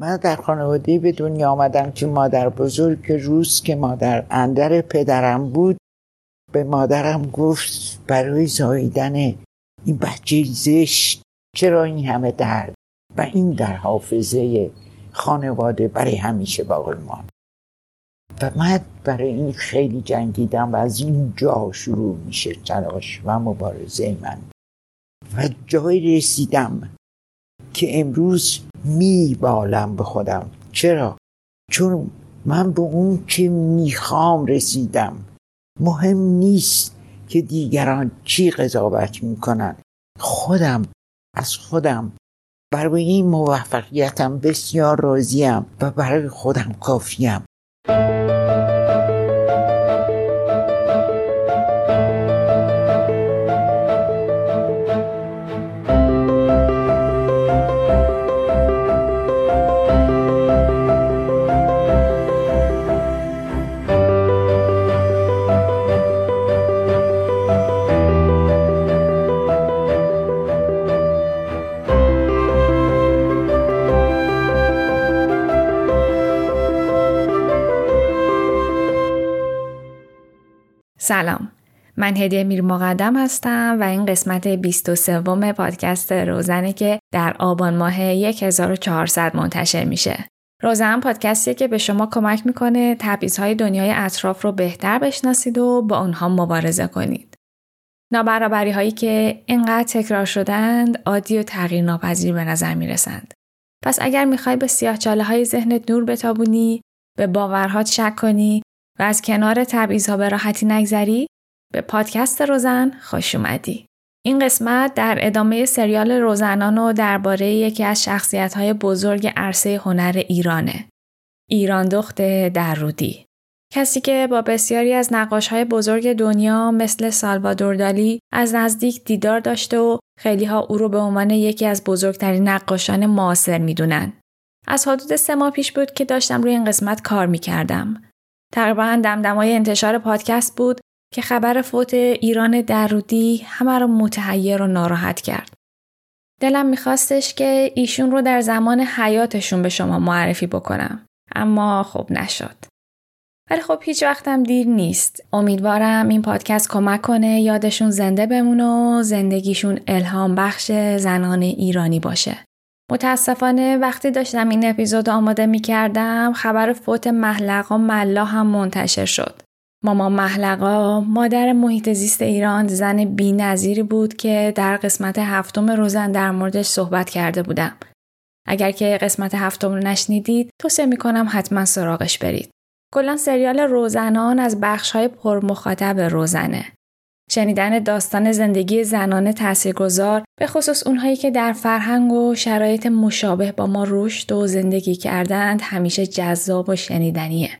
من در خانواده به دنیا آمدم که مادر بزرگ روز که مادر اندر پدرم بود به مادرم گفت برای زاییدن این بچه زشت چرا این همه درد؟ و این در حافظه خانواده برای همیشه باقی ماند. و من برای این خیلی جنگیدم و از این جا شروع میشه تلاش و مبارزه من. و جایی رسیدم که امروز میبالم به خودم. چرا؟ چون من به اون که می‌خوام رسیدم. مهم نیست که دیگران چی قضاوت می‌کنن. خودم از خودم. برای این موفقیتم بسیار راضیم و برای خودم کافیم. سلام من هدیه میر مقدم هستم و این قسمت 23 پادکست روزنه که در آبان ماه 1400 منتشر میشه. روزن پادکستیه که به شما کمک می‌کنه تبعیضهای دنیای اطراف رو بهتر بشناسید و با اونها مبارزه کنید. نابرابری هایی که اینقدر تکرار شدند عادی و تغییر ناپذیر به نظر می‌رسند. پس اگر می‌خوای به سیاهچاله های ذهنت نور بتابونی، به باورهات شک کنی و از کنار تبعیضها به راحتی نگذری به پادکست روزن خوش اومدی. این قسمت در ادامه سریال روزنان و درباره یکی از شخصیت های بزرگ عرصه هنر ایرانه. ایران دخت درودی. کسی که با بسیاری از نقاش های بزرگ دنیا مثل سالوادور دالی از نزدیک دیدار داشته و خیلی ها او رو به عنوان یکی از بزرگترین نقاشان معاصر می‌دونن. از حدود سه ماه پیش بود که داشتم روی این قسمت کار می‌کردم. تقریبا دمدمای انتشار پادکست بود که خبر فوت ایران درودی همه رو متحیر و ناراحت کرد. دلم میخواستش که ایشون رو در زمان حیاتشون به شما معرفی بکنم. اما خب نشد. ولی خب هیچ وقتم دیر نیست. امیدوارم این پادکست کمک کنه یادشون زنده بمونه و زندگیشون الهام بخش زنان ایرانی باشه. متاسفانه وقتی داشتم این اپیزود آماده می کردم خبر فوت محلقا ملا هم منتشر شد. ماما محلقا مادر محیط زیست ایران زن بی بود که در قسمت هفتم روزن در موردش صحبت کرده بودم. اگر که قسمت هفتم رو نشنیدید توصیه می‌کنم حتما سراغش برید. کلا سریال روزنان از بخش های پرمخاطب روزنه. شنیدن داستان زندگی زنان تاثیرگذار به خصوص اونهایی که در فرهنگ و شرایط مشابه با ما رشد و زندگی کردند همیشه جذاب و شنیدنیه.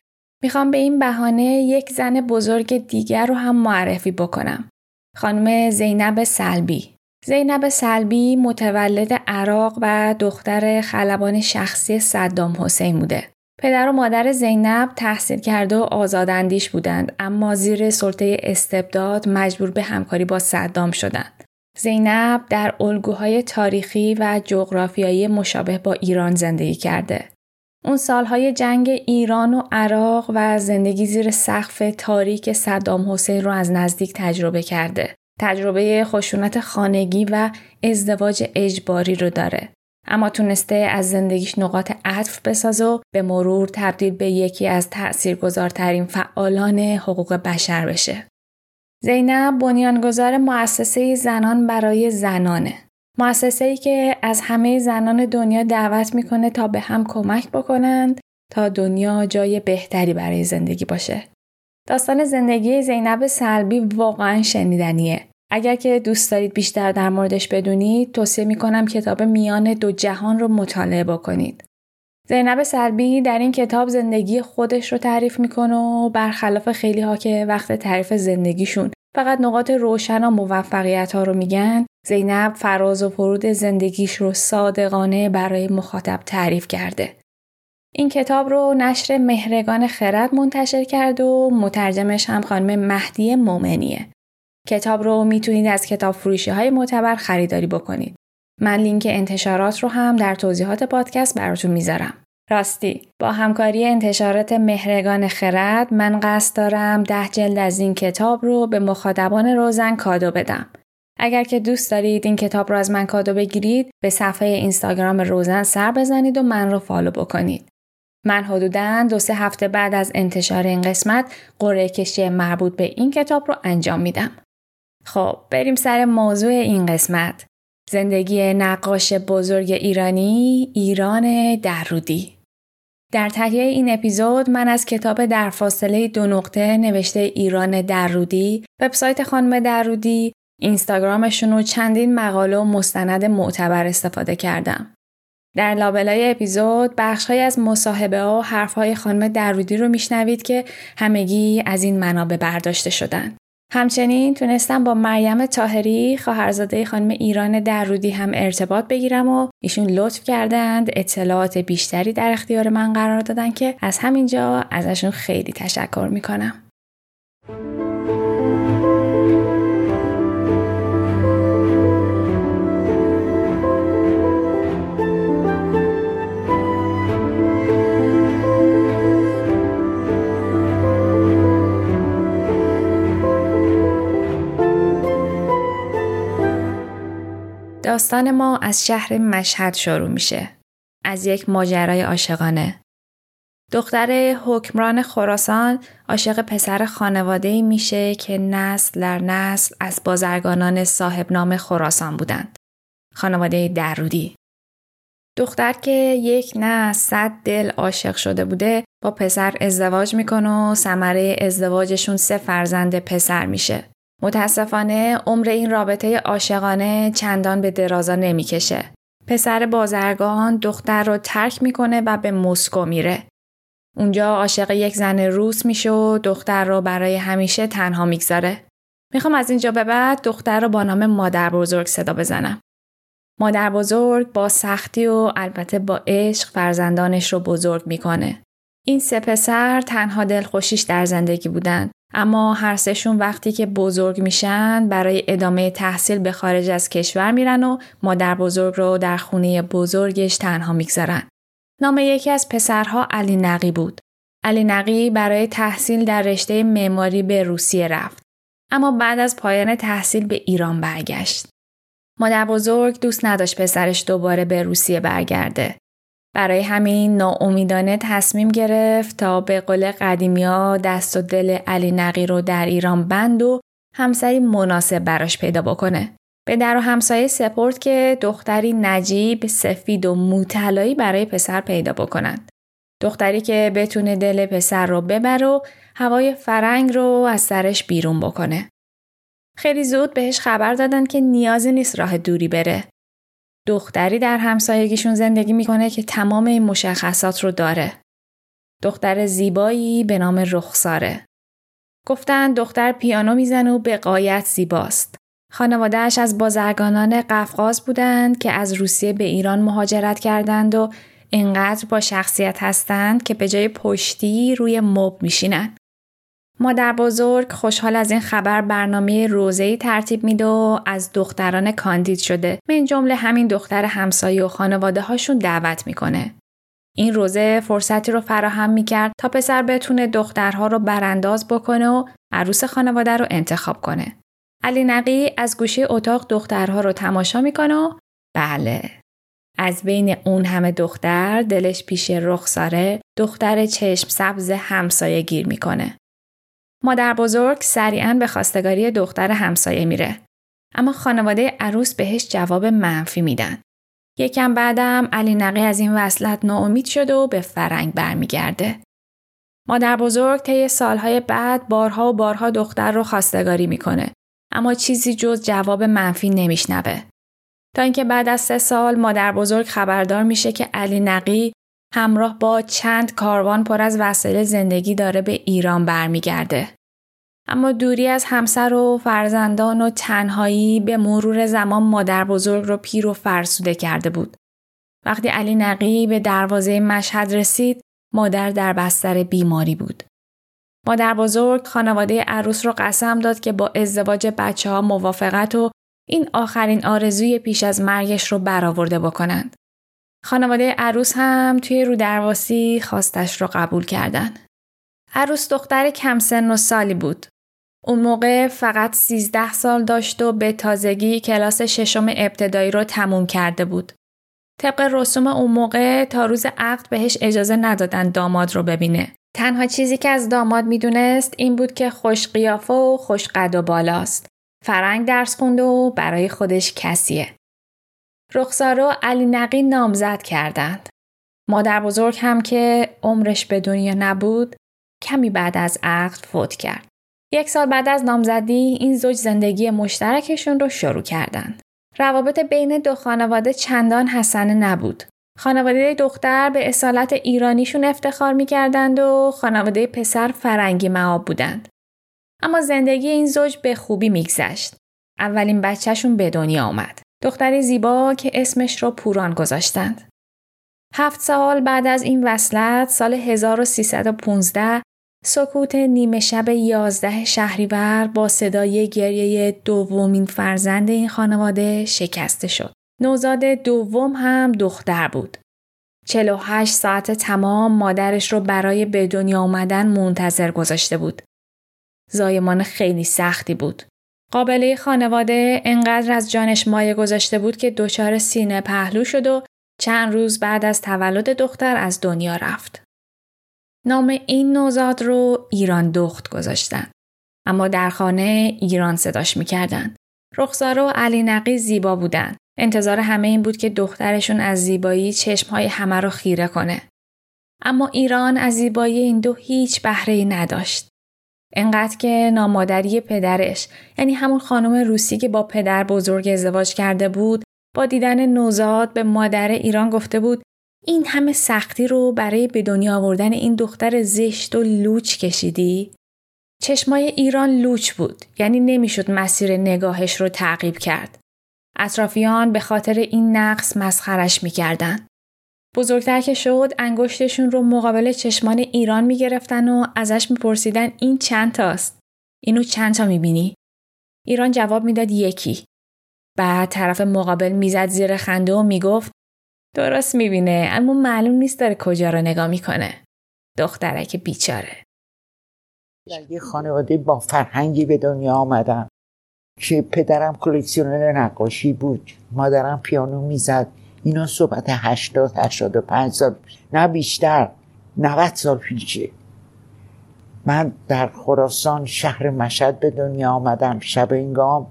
می‌خوام به این بهانه یک زن بزرگ دیگر رو هم معرفی بکنم. خانم زینب سلبی. زینب سلبی متولد عراق و دختر خلبان شخصی صدام حسین بوده. پدر و مادر زینب تحصیل کرده و آزاداندیش بودند اما زیر سلطه استبداد مجبور به همکاری با صدام شدند. زینب در الگوهای تاریخی و جغرافیایی مشابه با ایران زندگی کرده. اون سالهای جنگ ایران و عراق و زندگی زیر سقف تاریک صدام حسین رو از نزدیک تجربه کرده. تجربه خشونت خانگی و ازدواج اجباری رو داره. اما تونسته از زندگیش نقاط عطف بسازه و به مرور تبدیل به یکی از تأثیرگذارترین فعالان حقوق بشر بشه. زینب بنیانگذار مؤسسه زنان برای زنانه. مؤسسه ای که از همه زنان دنیا دعوت می‌کنه تا به هم کمک بکنند تا دنیا جای بهتری برای زندگی باشه. داستان زندگی زینب سلبی واقعا شنیدنیه. اگر که دوست دارید بیشتر در موردش بدونید توصیه می‌کنم کتاب میان دو جهان رو مطالعه بکنید. زینب سلبی در این کتاب زندگی خودش رو تعریف می‌کنه و برخلاف خیلی ها که وقت تعریف زندگیشون فقط نقاط روشن و موفقیت ها رو میگن زینب فراز و فرود زندگیش رو صادقانه برای مخاطب تعریف کرده. این کتاب رو نشر مهرگان خرد منتشر کرد و مترجمش هم خانم مهدیه مومنیه. کتاب رو می‌تونید از کتاب فروشی های معتبر خریداری بکنید. من لینک انتشارات رو هم در توضیحات پادکست براتون می‌ذارم. راستی با همکاری انتشارات مهرگان خرد من قصد دارم ده جلد از این کتاب رو به مخاطبان روزن کادو بدم. اگر که دوست دارید این کتاب رو از من کادو بگیرید به صفحه اینستاگرام روزن سر بزنید و من رو فالو بکنید. من حدودا دو سه هفته بعد از انتشار این قسمت قرعه کشی مربوط به این کتاب رو انجام میدم. خب بریم سر موضوع این قسمت. زندگی نقاش بزرگ ایرانی ایران درودی در تهیه این اپیزود من از کتاب در فاصله دو نقطه نوشته ایران درودی وبسایت خانم درودی اینستاگرامشون و چندین مقاله و مستند معتبر استفاده کردم در لابلای اپیزود بخشهایی از مصاحبه و حرفهای خانم درودی رو میشنوید که همگی از این منابع برداشته شدن. همچنین تونستم با مریم تاهری خواهرزاده خانم ایران درودی هم ارتباط بگیرم و ایشون لطف کردند اطلاعات بیشتری در اختیار من قرار دادن که از همینجا ازشون خیلی تشکر می‌کنم. داستان ما از شهر مشهد شروع میشه. از یک ماجرای عاشقانه. دختر حکمران خراسان عاشق پسر خانواده میشه که نسل در نسل از بازرگانان صاحب نام خراسان بودند. خانواده درودی. دختر که یک نه صد دل عاشق شده بوده با پسر ازدواج می‌کنه و ثمره ازدواجشون سه فرزند پسر میشه. متاسفانه عمر این رابطه عاشقانه چندان به درازا نمی‌کشه. پسر بازرگان دختر رو ترک می‌کنه و به مسکو میره. اونجا عاشق یک زن روس میشه و دختر رو برای همیشه تنها می‌گذاره. می‌خوام از اینجا به بعد دختر رو با نام مادر بزرگ صدا بزنم. مادر بزرگ با سختی و البته با عشق فرزندانش رو بزرگ می‌کنه. این سه پسر تنها دلخوشیش در زندگی بودند. اما هر سهشون وقتی که بزرگ میشن برای ادامه تحصیل به خارج از کشور میرن و مادر بزرگ رو در خونه بزرگش تنها می‌گذارن. نام یکی از پسرها علی نقی بود. علی نقی برای تحصیل در رشته معماری به روسیه رفت. اما بعد از پایان تحصیل به ایران برگشت. مادر بزرگ دوست نداشت پسرش دوباره به روسیه برگرده. برای همین ناامیدانه تصمیم گرفت تا به قول قدیمیا دست و دل علی نقی رو در ایران بند و همسری مناسب براش پیدا بکنه. به در و همسایه سپورت که دختری نجیب، سفید و موطلایی برای پسر پیدا بکنند. دختری که بتونه دل پسر رو ببر و هوای فرنگ رو از سرش بیرون بکنه. خیلی زود بهش خبر دادن که نیازی نیست راه دوری بره. دختری در همسایگیشون زندگی می‌کنه که تمام این مشخصات رو داره. دختر زیبایی به نام رخساره. گفتن دختر پیانو می‌زنه و به قایت زیباست. خانوادهش از بازرگانان قفقاز بودند که از روسیه به ایران مهاجرت کردند و اینقدر با شخصیت هستند که به جای پشتی روی مب میشینند. مادر بزرگ خوشحال از این خبر برنامه روزهی ترتیب میده و از دختران کاندید شده من جمله همین دختر همسایه و خانواده هاشون دعوت می‌کنه. این روزه فرصتی رو فراهم می‌کرد تا پسر بتونه دخترها رو برانداز بکنه و عروس خانواده رو انتخاب کنه. علی نقی از گوشه اتاق دخترها رو تماشا می‌کنه و بله از بین اون همه دختر دلش پیش رخساره دختر چشم سبز همسایه گیر می‌کنه. مادر بزرگ سریعا به خواستگاری دختر همسایه میره. اما خانواده عروس بهش جواب منفی میدن. یکم بعدم علی نقی از این وصلت ناامید شده و به فرنگ برمیگرده. مادر بزرگ طی سالهای بعد بارها و بارها دختر رو خواستگاری می‌کنه. اما چیزی جز جواب منفی نمیشنوه. تا اینکه بعد از سه سال مادر بزرگ خبردار میشه که علی نقی همراه با چند کاروان پر از وسایل زندگی داره به ایران برمیگرده. اما دوری از همسر و فرزندان و تنهایی به مرور زمان مادر بزرگ رو پیر و فرسوده کرده بود. وقتی علی نقی به دروازه مشهد رسید، مادر در بستر بیماری بود. مادر بزرگ خانواده عروس رو قسم داد که با ازدواج بچه ها موافقت و این آخرین آرزوی پیش از مرگش رو برآورده بکنند. خانواده عروس هم توی رو درواسی خواستش رو قبول کردن. عروس دختر کم سن و سالی بود. اون موقع فقط 13 سال داشت و به تازگی کلاس ششم ابتدایی رو تموم کرده بود. طبق رسوم اون موقع تا روز عقد بهش اجازه ندادن داماد رو ببینه. تنها چیزی که از داماد می‌دونست این بود که خوش قیافه و خوش قد و بالاست. فرنگ درس خونده و برای خودش کسیه. رخسارو و علی نقی نامزد کردند. مادر بزرگ هم که عمرش به دنیا نبود کمی بعد از عقد فوت کرد. یک سال بعد از نامزدی این زوج زندگی مشترکشون رو شروع کردند. روابط بین دو خانواده چندان حسنه نبود. خانواده دختر به اصالت ایرانیشون افتخار می‌کردند و خانواده پسر فرنگی معاب بودند. اما زندگی این زوج به خوبی میگذشت. اولین بچهشون به دنیا آمد. دختری زیبا که اسمش را پوران گذاشتند. هفت سال بعد از این وصلت سال 1315 سکوت نیمه شب یازده شهریور با صدای گریه دومین فرزند این خانواده شکسته شد. نوزاد دوم هم دختر بود. 48 ساعت تمام مادرش رو برای به دنیا آمدن منتظر گذاشته بود. زایمان خیلی سختی بود. قابله خانواده انقدر از جانش مایه گذاشته بود که دچار سینه پهلو شد و چند روز بعد از تولد دختر از دنیا رفت. نام این نوزاد رو ایران دخت گذاشتن. اما در خانه ایران صداش می‌کردن. رخسار و علی نقی زیبا بودن. انتظار همه این بود که دخترشون از زیبایی چشمهای همه رو خیره کنه. اما ایران از زیبایی این دو هیچ بهره نداشت. انقدر که نامادری پدرش یعنی همون خانم روسی که با پدر بزرگ ازدواج کرده بود با دیدن نوزاد به مادر ایران گفته بود این همه سختی رو برای به دنیا آوردن این دختر زشت و لوچ کشیدی؟ چشمای ایران لوچ بود یعنی نمی‌شد مسیر نگاهش رو تعقیب کرد. اطرافیان به خاطر این نقص مسخرش می‌کردن. بزرگتر که شد انگشتشون رو مقابل چشمان ایران می‌گرفتن و ازش میپرسیدن این چند تاست؟ اینو چند تا می‌بینی؟ ایران جواب می‌داد یکی. بعد طرف مقابل می‌زد زیر خنده و می‌گفت درست می‌بینه اما معلوم نیست داره کجا رو نگاه می‌کنه. دخترک بیچاره. در یه خانواده با فرهنگی به دنیا آمدم که پدرم کلکسیونر نقاشی بود مادرم پیانو می‌زد اینا صحبت 80 85 سال نه بیشتر 90 سال پیشه. من در خراسان شهر مشهد به دنیا آمدم. شب اینگام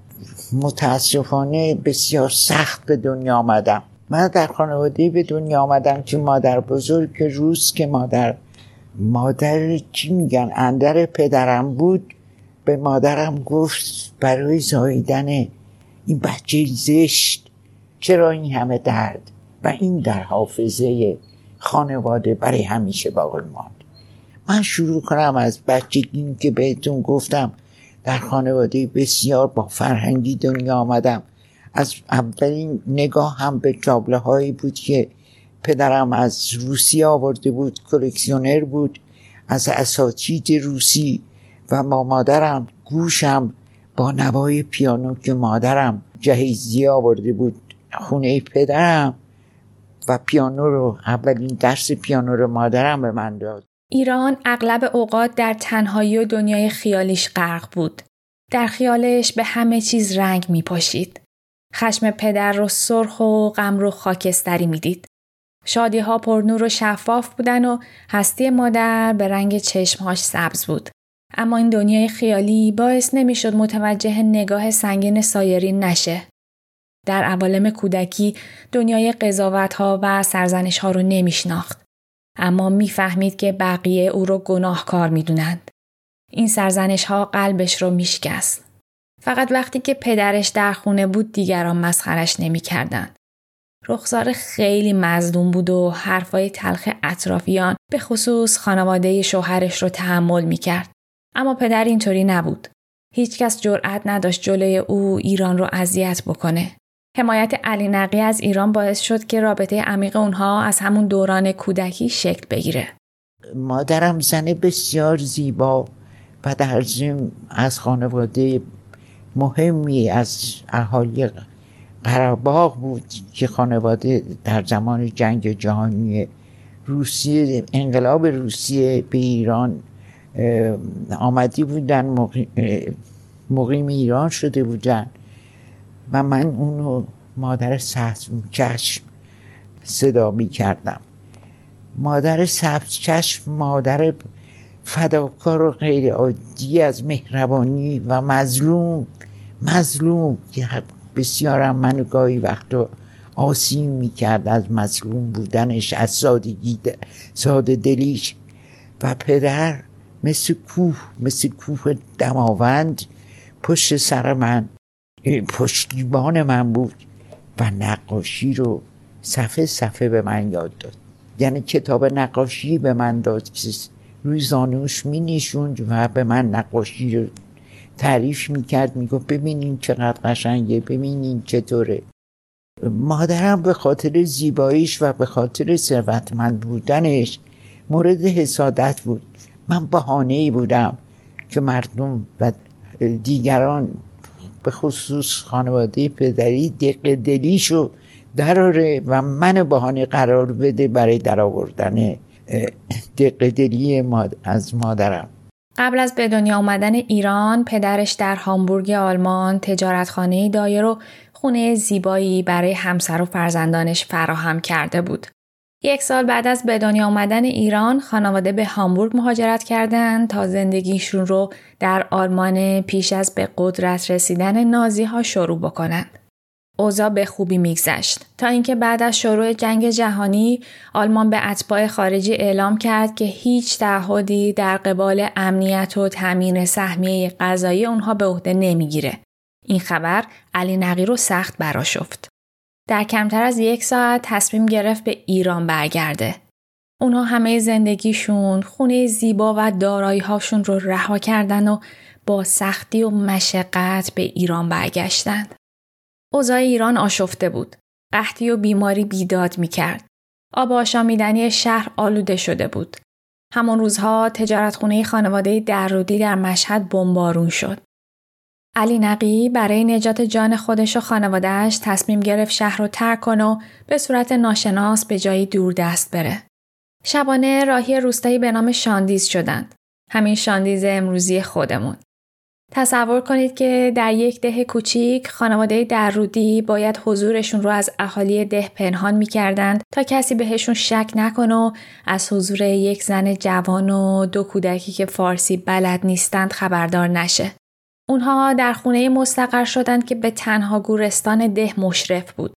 متاسفانه بسیار سخت به دنیا آمدم. من در خانواده به دنیا آمدم که مادر بزرگ روز که مادر مادر چی میگن؟ اندر پدرم بود. به مادرم گفت برای زاییدن این بچه زشت چرا این همه درد و این در حافظه خانواده برای همیشه باقی ماند؟ من شروع کنم از بچگی که بهتون گفتم در خانواده بسیار با فرهنگی دنیا آمدم. از اولین نگاه هم به جابله هایی بود که پدرم از روسی آورده بود کلکسیونر بود. از اساتید روسی و ما مادرم گوشم با نوای پیانو که مادرم جهیزی آورده بود. خونه پدرم و پیانو رو اولین درس پیانو رو مادرم به من داد ایران اغلب اوقات در تنهایی و دنیای خیالیش غرق بود. در خیالش به همه چیز رنگ می پاشید. خشم پدر رو سرخ و غم رو خاکستری می‌دید. شادی ها پرنور و شفاف بودن و هستی مادر به رنگ چشمهاش سبز بود. اما این دنیای خیالی باعث نمی‌شد متوجه نگاه سنگین سایرین نشه. در عوالم کودکی دنیای قضاوت ها و سرزنش ها رو نمیشناخت. اما می‌فهمید که بقیه او رو گناهکار می‌دونند. این سرزنش ها قلبش رو میشکست. فقط وقتی که پدرش در خونه بود دیگران مسخرش نمی‌کردند. رخسار خیلی مزدون بود و حرفای تلخ اطرافیان به خصوص خانواده شوهرش رو تحمل می‌کرد. اما پدر اینطوری نبود. هیچکس جرأت نداشت جلوی او ایران رو اذیت بکنه. حمایت علی نقی از ایران باعث شد که رابطه عمیق اونها از همون دوران کودکی شکل بگیره. مادرم زن بسیار زیبا و در از خانواده مهمی از اهالی قراباغ بود که خانواده در زمان جنگ جهانی روسیه انقلاب روسیه به ایران آمدی بودن مقیم ایران شده بودن و من اونو مادر سبز چشم صدا می کردم. مادر سبز چشم مادر فداکار و غیر عادی از مهربانی و مظلوم مظلوم که بسیارم منو گاهی وقتا آسیم می‌کرد از مظلوم بودنش از سادگی ساده دلیش. و پدر مثل کوه مثل کوه دماوند پشت سر من پشتیبان من بود و نقاشی رو صفحه صفحه به من یاد داد. یعنی کتاب نقاشی به من داد روی زانوش می نشوند و به من نقاشی رو تعریف می‌کرد می‌گفت ببینین چقدر قشنگه ببینین چطوره. مادرم به خاطر زیباییش و به خاطر ثروتمند بودنش مورد حسادت بود. من بهانه بودم که مردم و دیگران به خصوص خانواده پدری دق دلیشو دراره و من بهانه قرار بده برای درآوردن دق دلی از مادرم قبل از به دنیا آمدن ایران پدرش در هامبورگ آلمان تجارتخانه دایر و خونه زیبایی برای همسر و فرزندانش فراهم کرده بود. یک سال بعد از به دنیا آمدن ایران خانواده به هامبورگ مهاجرت کردند تا زندگیشون رو در آلمان پیش از به قدرت رسیدن نازی ها شروع بکنند. اوضاع به خوبی میگذشت تا اینکه بعد از شروع جنگ جهانی آلمان به اتباع خارجی اعلام کرد که هیچ تعهدی در قبال امنیت و تامین سهمیه غذایی اونها به عهده نمی‌گیره. این خبر علی نقی رو سخت براشفت. در کمتر از یک ساعت تصمیم گرفت به ایران برگرده. اونها همه زندگیشون خونه زیبا و دارایی هاشون رو رها کردن و با سختی و مشقت به ایران برگشتند. اوضاع ایران آشفته بود. قحطی و بیماری بیداد می کرد. آب آشامیدنی شهر آلوده شده بود. همان روزها تجارتخونه خانواده درودی در مشهد بمبارون شد. علی نقی برای نجات جان خودش و خانوادهش تصمیم گرفت شهر رو ترک کنه و به صورت ناشناس به جایی دور دست بره. شبانه راهی روستایی به نام شاندیز شدند. همین شاندیز امروزی خودمون. تصور کنید که در یک ده کوچیک خانواده درودی باید حضورشون رو از اهالی ده پنهان می‌کردند تا کسی بهشون شک نکنه و از حضور یک زن جوان و دو کودکی که فارسی بلد نیستند خبردار نشه. اونها در خونه مستقر شدند که به تنها گورستان ده مشرف بود.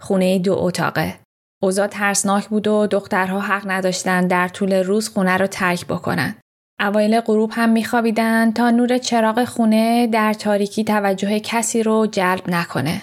خونه دو اتاقه. اوضاع ترسناک بود و دخترها حق نداشتند در طول روز خونه رو ترک بکنند. اوایل غروب هم میخوابیدن تا نور چراغ خونه در تاریکی توجه کسی رو جلب نکنه.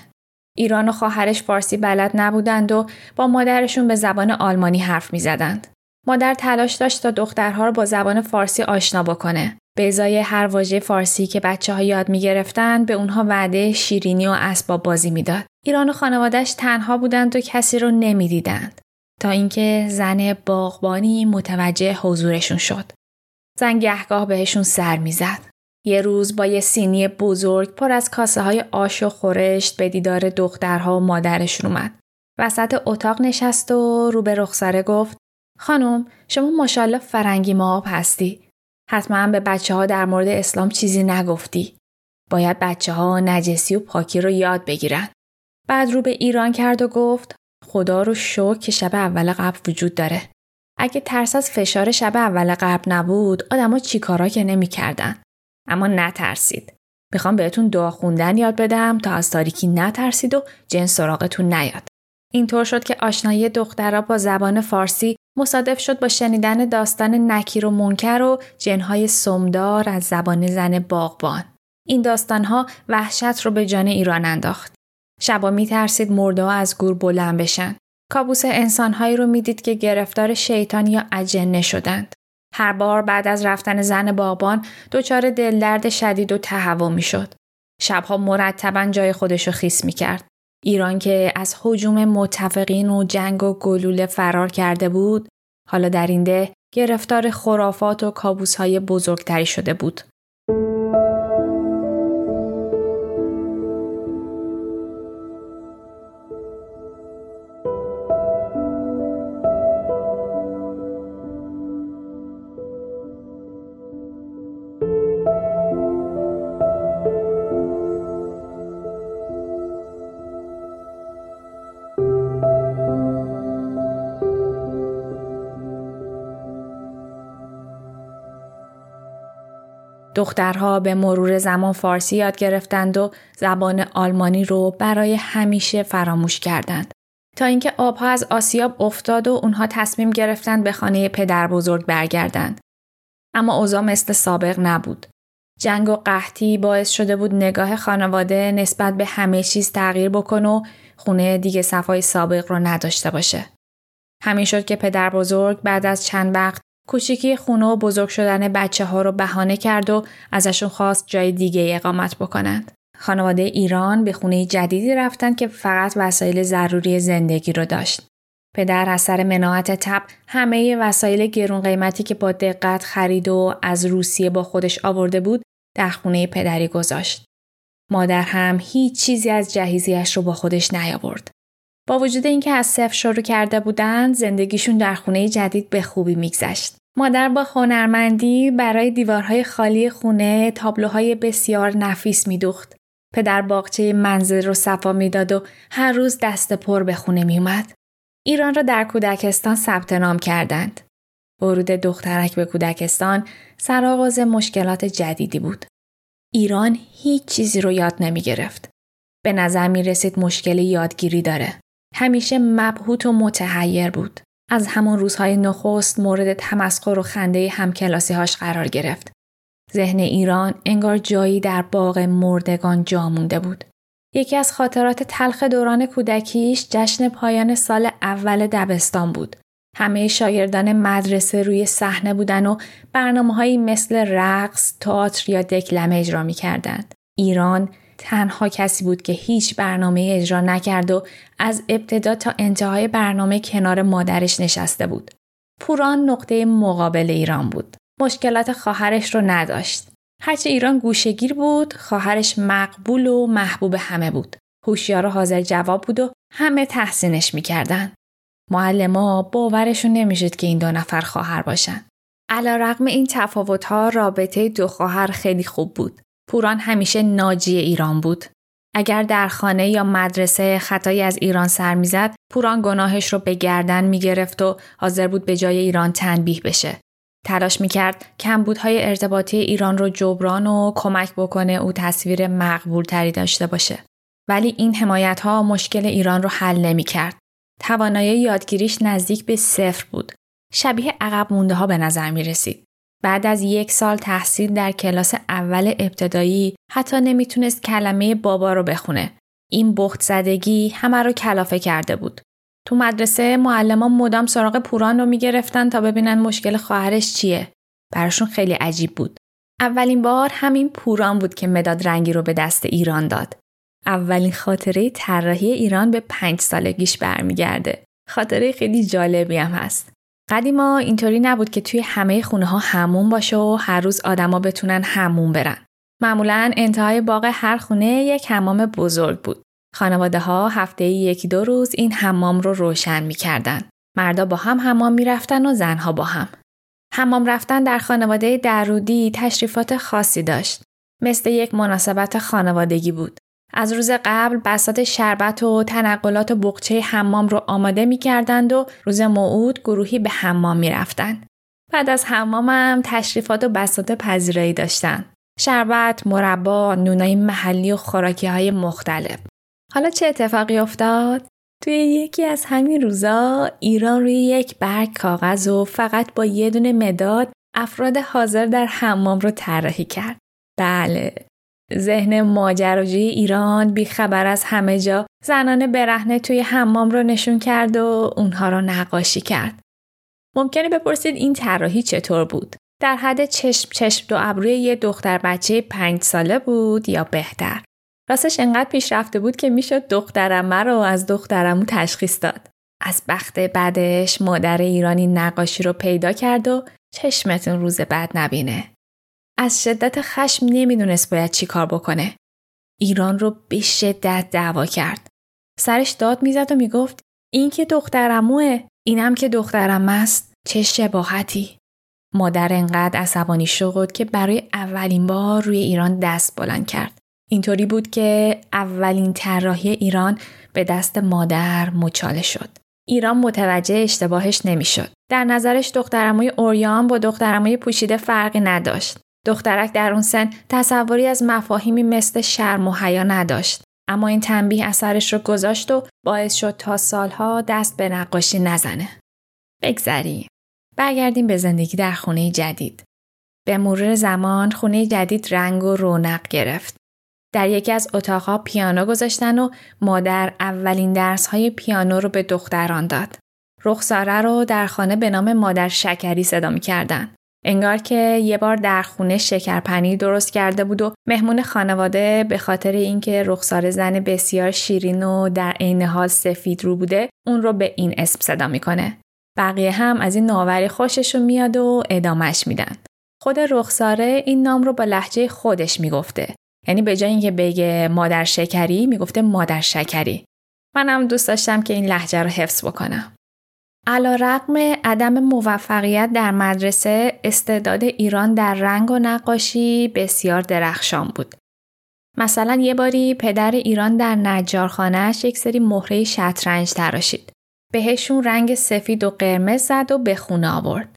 ایران و خواهرش فارسی بلد نبودند و با مادرشون به زبان آلمانی حرف می‌زدند. مادر تلاش داشت تا دخترها رو با زبان فارسی آشنا بکنه. به ازای هر واژه فارسی که بچه ها یاد می گرفتن به اونها وعده شیرینی و اسباب بازی می‌داد. ایران و خانوادهش تنها بودند و کسی رو نمی‌دیدند. تا اینکه زن باغبانی متوجه حضورشون شد. زن گهگاه بهشون سر می‌زد. یه روز با یه سینی بزرگ پر از کاسه های آش و خورشت به دیدار دخترها و مادرشون اومد. وسط اتاق نشست و رو به رخساره گفت خانم شما ماشاءالله فرنگی ما هستی. حتما به بچه ها در مورد اسلام چیزی نگفتی. باید بچه ها نجسی و پاکی رو یاد بگیرن. بعد رو به ایران کرد و گفت خدا رو شکر که شب اول قبل وجود داره. اگه ترس از فشار شب اول قبل نبود آدما چیکارا که نمی‌کردن اما نترسید می‌خوام بهتون دعا خوندن یاد بدم تا از تاریکی نترسید و جن سراغتون نیاد اینطور شد که آشنایی دخترها با زبان فارسی مصادف شد با شنیدن داستان نکیر و منکر و جنهای سمدار از زبان زن باغبان این داستانها وحشت رو به جان ایران انداخت شبا میترسید مرده از گور بلند بشن کابوس انسانهایی رو می‌دید که گرفتار شیطان یا اجنه شدند. هر بار بعد از رفتن زن بابان دچار دلدرد شدید و تهوع می‌شد. شبها مرتبا جای خودشو خیس می‌کرد. ایران که از حجوم متفقین و جنگ و گلوله فرار کرده بود، حالا در این ده گرفتار خرافات و کابوسهای بزرگتری شده بود. دخترها به مرور زمان فارسی یاد گرفتند و زبان آلمانی رو برای همیشه فراموش کردند. تا اینکه آبها از آسیاب افتاد و اونها تصمیم گرفتند به خانه پدر بزرگ برگردند. اما اوضاع مثل سابق نبود. جنگ و قحطی باعث شده بود نگاه خانواده نسبت به همه چیز تغییر بکنه و خونه دیگه صفای سابق رو نداشته باشه. همین شد که پدر بزرگ بعد از چند وقت کوچیکی خونه و بزرگ شدن بچه ها رو بهانه کرد و ازشون خواست جای دیگه اقامت بکنند. خانواده ایران به خونه جدیدی رفتن که فقط وسایل ضروری زندگی رو داشت. پدر از سر مناعت تب همه وسایل گرون قیمتی که با دقت خرید و از روسیه با خودش آورده بود در خونه پدری گذاشت. مادر هم هیچ چیزی از جهیزیش رو با خودش نیاورد. با وجود اینکه از صفر شروع کرده بودند زندگیشون در خونه جدید به خوبی میگذشت. مادر با هنرمندی برای دیوارهای خالی خونه تابلوهای بسیار نفیس میدوخت. پدر باغچه منزل رو صفا می‌داد و هر روز دست پر به خونه میومد. ایران را در کودکستان ثبت نام کردند. ورود دخترک به کودکستان سرآغاز مشکلات جدیدی بود. ایران هیچ چیزی رو یاد نمی گرفت. به نظر می رسید مشکل یادگیری داره. همیشه مبهوت و متحیر بود. از همون روزهای نخست مورد تمسخر و خنده همکلاسیهاش قرار گرفت. ذهن ایران انگار جایی در باغ مردگان جا مونده بود. یکی از خاطرات تلخ دوران کودکیش جشن پایان سال اول دبستان بود. همه شاگردان مدرسه روی صحنه بودن و برنامه مثل رقص، تئاتر یا دکلمه اجرا می کردند. ایران تنها کسی بود که هیچ برنامه اجرا نکرد و از ابتدا تا انتهای برنامه کنار مادرش نشسته بود. پوران نقطه مقابل ایران بود. مشکلات خواهرش رو نداشت. هرچه ایران گوشگیر بود، خواهرش مقبول و محبوب همه بود. هوشیار و حاضر جواب بود و همه تحسینش می‌کردن. معلما باورشون نمی‌شد که این دو نفر خواهر باشن. علا رقم این تفاوت ها رابطه دو خواهر خیلی خوب بود. پوران همیشه ناجی ایران بود. اگر در خانه یا مدرسه خطایی از ایران سر می‌زد، پوران گناهش رو به گردن می‌گرفت و حاضر بود به جای ایران تنبیه بشه. تلاش می‌کرد کمبودهای ارتباطی ایران رو جبران و کمک بکنه او تصویر مقبول تری داشته باشه. ولی این حمایت ها مشکل ایران رو حل نمی‌کرد. توانایی یادگیریش نزدیک به صفر بود. شبیه عقب مونده ها به نظر می رسید. بعد از یک سال تحصیل در کلاس اول ابتدایی حتی نمی‌تونست کلمه بابا رو بخونه. این بخت زدگی همه رو کلافه کرده بود. تو مدرسه معلمان مدام سراغ پوران رو می‌گرفتن تا ببینن مشکل خواهرش چیه. براشون خیلی عجیب بود. اولین بار همین پوران بود که مداد رنگی رو به دست ایران داد. اولین خاطره طراحی ایران به پنج سالگیش برمیگرده. خاطره خیلی جالبی هم هست. قدیما اینطوری نبود که توی همه خونه ها همون باشه و هر روز آدما بتونن همون برن. معمولا انتهای باغ هر خونه یک حمام بزرگ بود. خانواده ها هفته یکی دو روز این حمام رو روشن می‌کردن. مردا با هم حمام می‌رفتن و زنها با هم. حمام رفتن در خانواده درودی تشریفات خاصی داشت. مثل یک مناسبت خانوادگی بود. از روز قبل بسات شربت و تنقلات و بقچه حمام رو آماده می کردند و روز موعود گروهی به حمام می رفتند. بعد از حمامم تشریفات و بسات پذیرایی داشتن. شربت، مربا، نونای محلی و خوراکی های مختلف. حالا چه اتفاقی افتاد؟ توی یکی از همین روزا ایران روی یک برگ کاغذ و فقط با یه دونه مداد افراد حاضر در حمام رو طراحی کرد. بله ذهن ماجراجوی ایران بیخبر از همه جا زنان برهنه توی حمام رو نشون کرد و اونها رو نقاشی کرد. ممکنه بپرسید این طراحی چطور بود؟ در حد چشم چشم دو ابروی یه دختر بچه پنج ساله بود یا بهتر؟ راستش انقدر پیشرفته بود که می‌شد دخترمه رو از دخترمو تشخیص داد. از بخت بعدش مادر ایرانی نقاشی رو پیدا کرد و چشمتون روز بعد نبینه. از شدت خشم نمی‌دونست باید چی کار بکنه. ایران رو به شدت دعوا کرد. سرش داد می‌زد و می‌گفت این که دخترموه اینم که دخترم است. چه شباهتی. مادر انقدر عصبانی شد که برای اولین بار روی ایران دست بلند کرد. اینطوری بود که اولین طراحی ایران به دست مادر مچاله شد. ایران متوجه اشتباهش نمی‌شد. در نظرش دخترموی اوریان با دخترموی پوشیده فرقی نداشت. دخترک در اون سن تصوری از مفاهیمی مثل شرم و حیا نداشت. اما این تنبیه اثرش رو گذاشت و باعث شد تا سالها دست به نقاشی نزنه. بگذریم. برگردیم به زندگی در خونه جدید. به مرور زمان خونه جدید رنگ و رونق گرفت. در یکی از اتاقها پیانو گذاشتن و مادر اولین درس های پیانو رو به دختران داد. رخساره رو در خانه به نام مادر شکری صدا می کردن. انگار که یه بار در خونه شکرپنیر درست کرده بود و مهمون خانواده به خاطر اینکه رخسار زن بسیار شیرین و در عین حال سفید رو بوده اون رو به این اسم صدا می‌کنه. بقیه هم از این ناوری خوششون میاد و ادامش میدن. خود رخساره این نام رو با لحجه خودش می‌گفته. یعنی به جای اینکه بگه مادر شکری می‌گفته مادر شکری. منم دوست داشتم که این لحجه رو حفظ بکنم. علا رقم عدم موفقیت در مدرسه استعداد ایران در رنگ و نقاشی بسیار درخشان بود. مثلا یه باری پدر ایران در نجارخانهش یک سری مهره شطرنج تراشید. بهشون رنگ سفید و قرمز زد و به خونه آورد.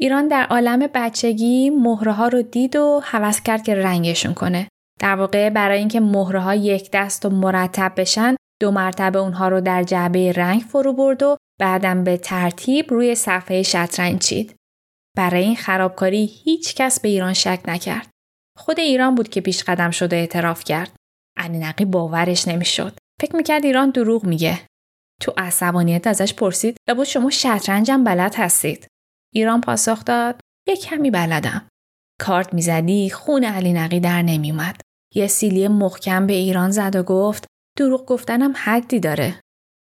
ایران در عالم بچگی مهره ها رو دید و حوض کرد که رنگشون کنه. در واقع برای اینکه مهره ها یک دست و مرتب بشن دو مرتبه اونها رو در جعبه رنگ فرو برد و بعدم به ترتیب روی صفحه شطرنج چید. برای این خرابکاری هیچ کس به ایران شک نکرد. خود ایران بود که پیش قدم شده اعتراف کرد. علی نقی باورش نمی‌شد. فکر می‌کرد ایران دروغ میگه. تو عصبانیت ازش پرسید بود شما شطرنجم بلد هستید. ایران پاسخ داد یه کمی بلدم. کارت می‌زدی خون علی نقی در نمیومد. یه سیلی محکم به ایران زد و گفت دروغ گفتنم حدی داره.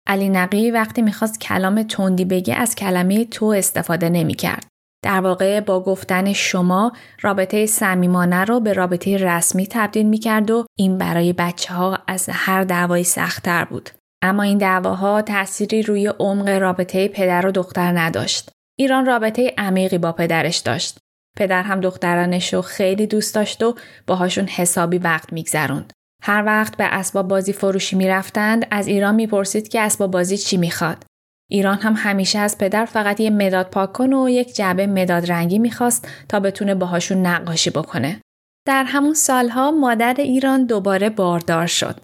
علی نقی وقتی می‌خواست کلام تندی بگه از کلمه تو استفاده نمی‌کرد. در واقع با گفتن شما رابطه صمیمانه رو به رابطه رسمی تبدیل می‌کرد و این برای بچه ها از هر دعوایی سختتر بود. اما این دعواها تأثیری روی عمق رابطه پدر و دختر نداشت. ایران رابطه عمیقی با پدرش داشت. پدر هم دخترانش رو خیلی دوست داشت و باهاشون حسابی وقت میگذروند. هر وقت به اسباب بازی فروشی می‌رفتند از ایران می‌پرسید که اسباب بازی چی می‌خواد. ایران هم همیشه از پدر فقط یه مداد پاک کن و یک جعبه مداد رنگی می‌خواست تا بتونه باهاشون نقاشی بکنه. در همون سالها مادر ایران دوباره باردار شد.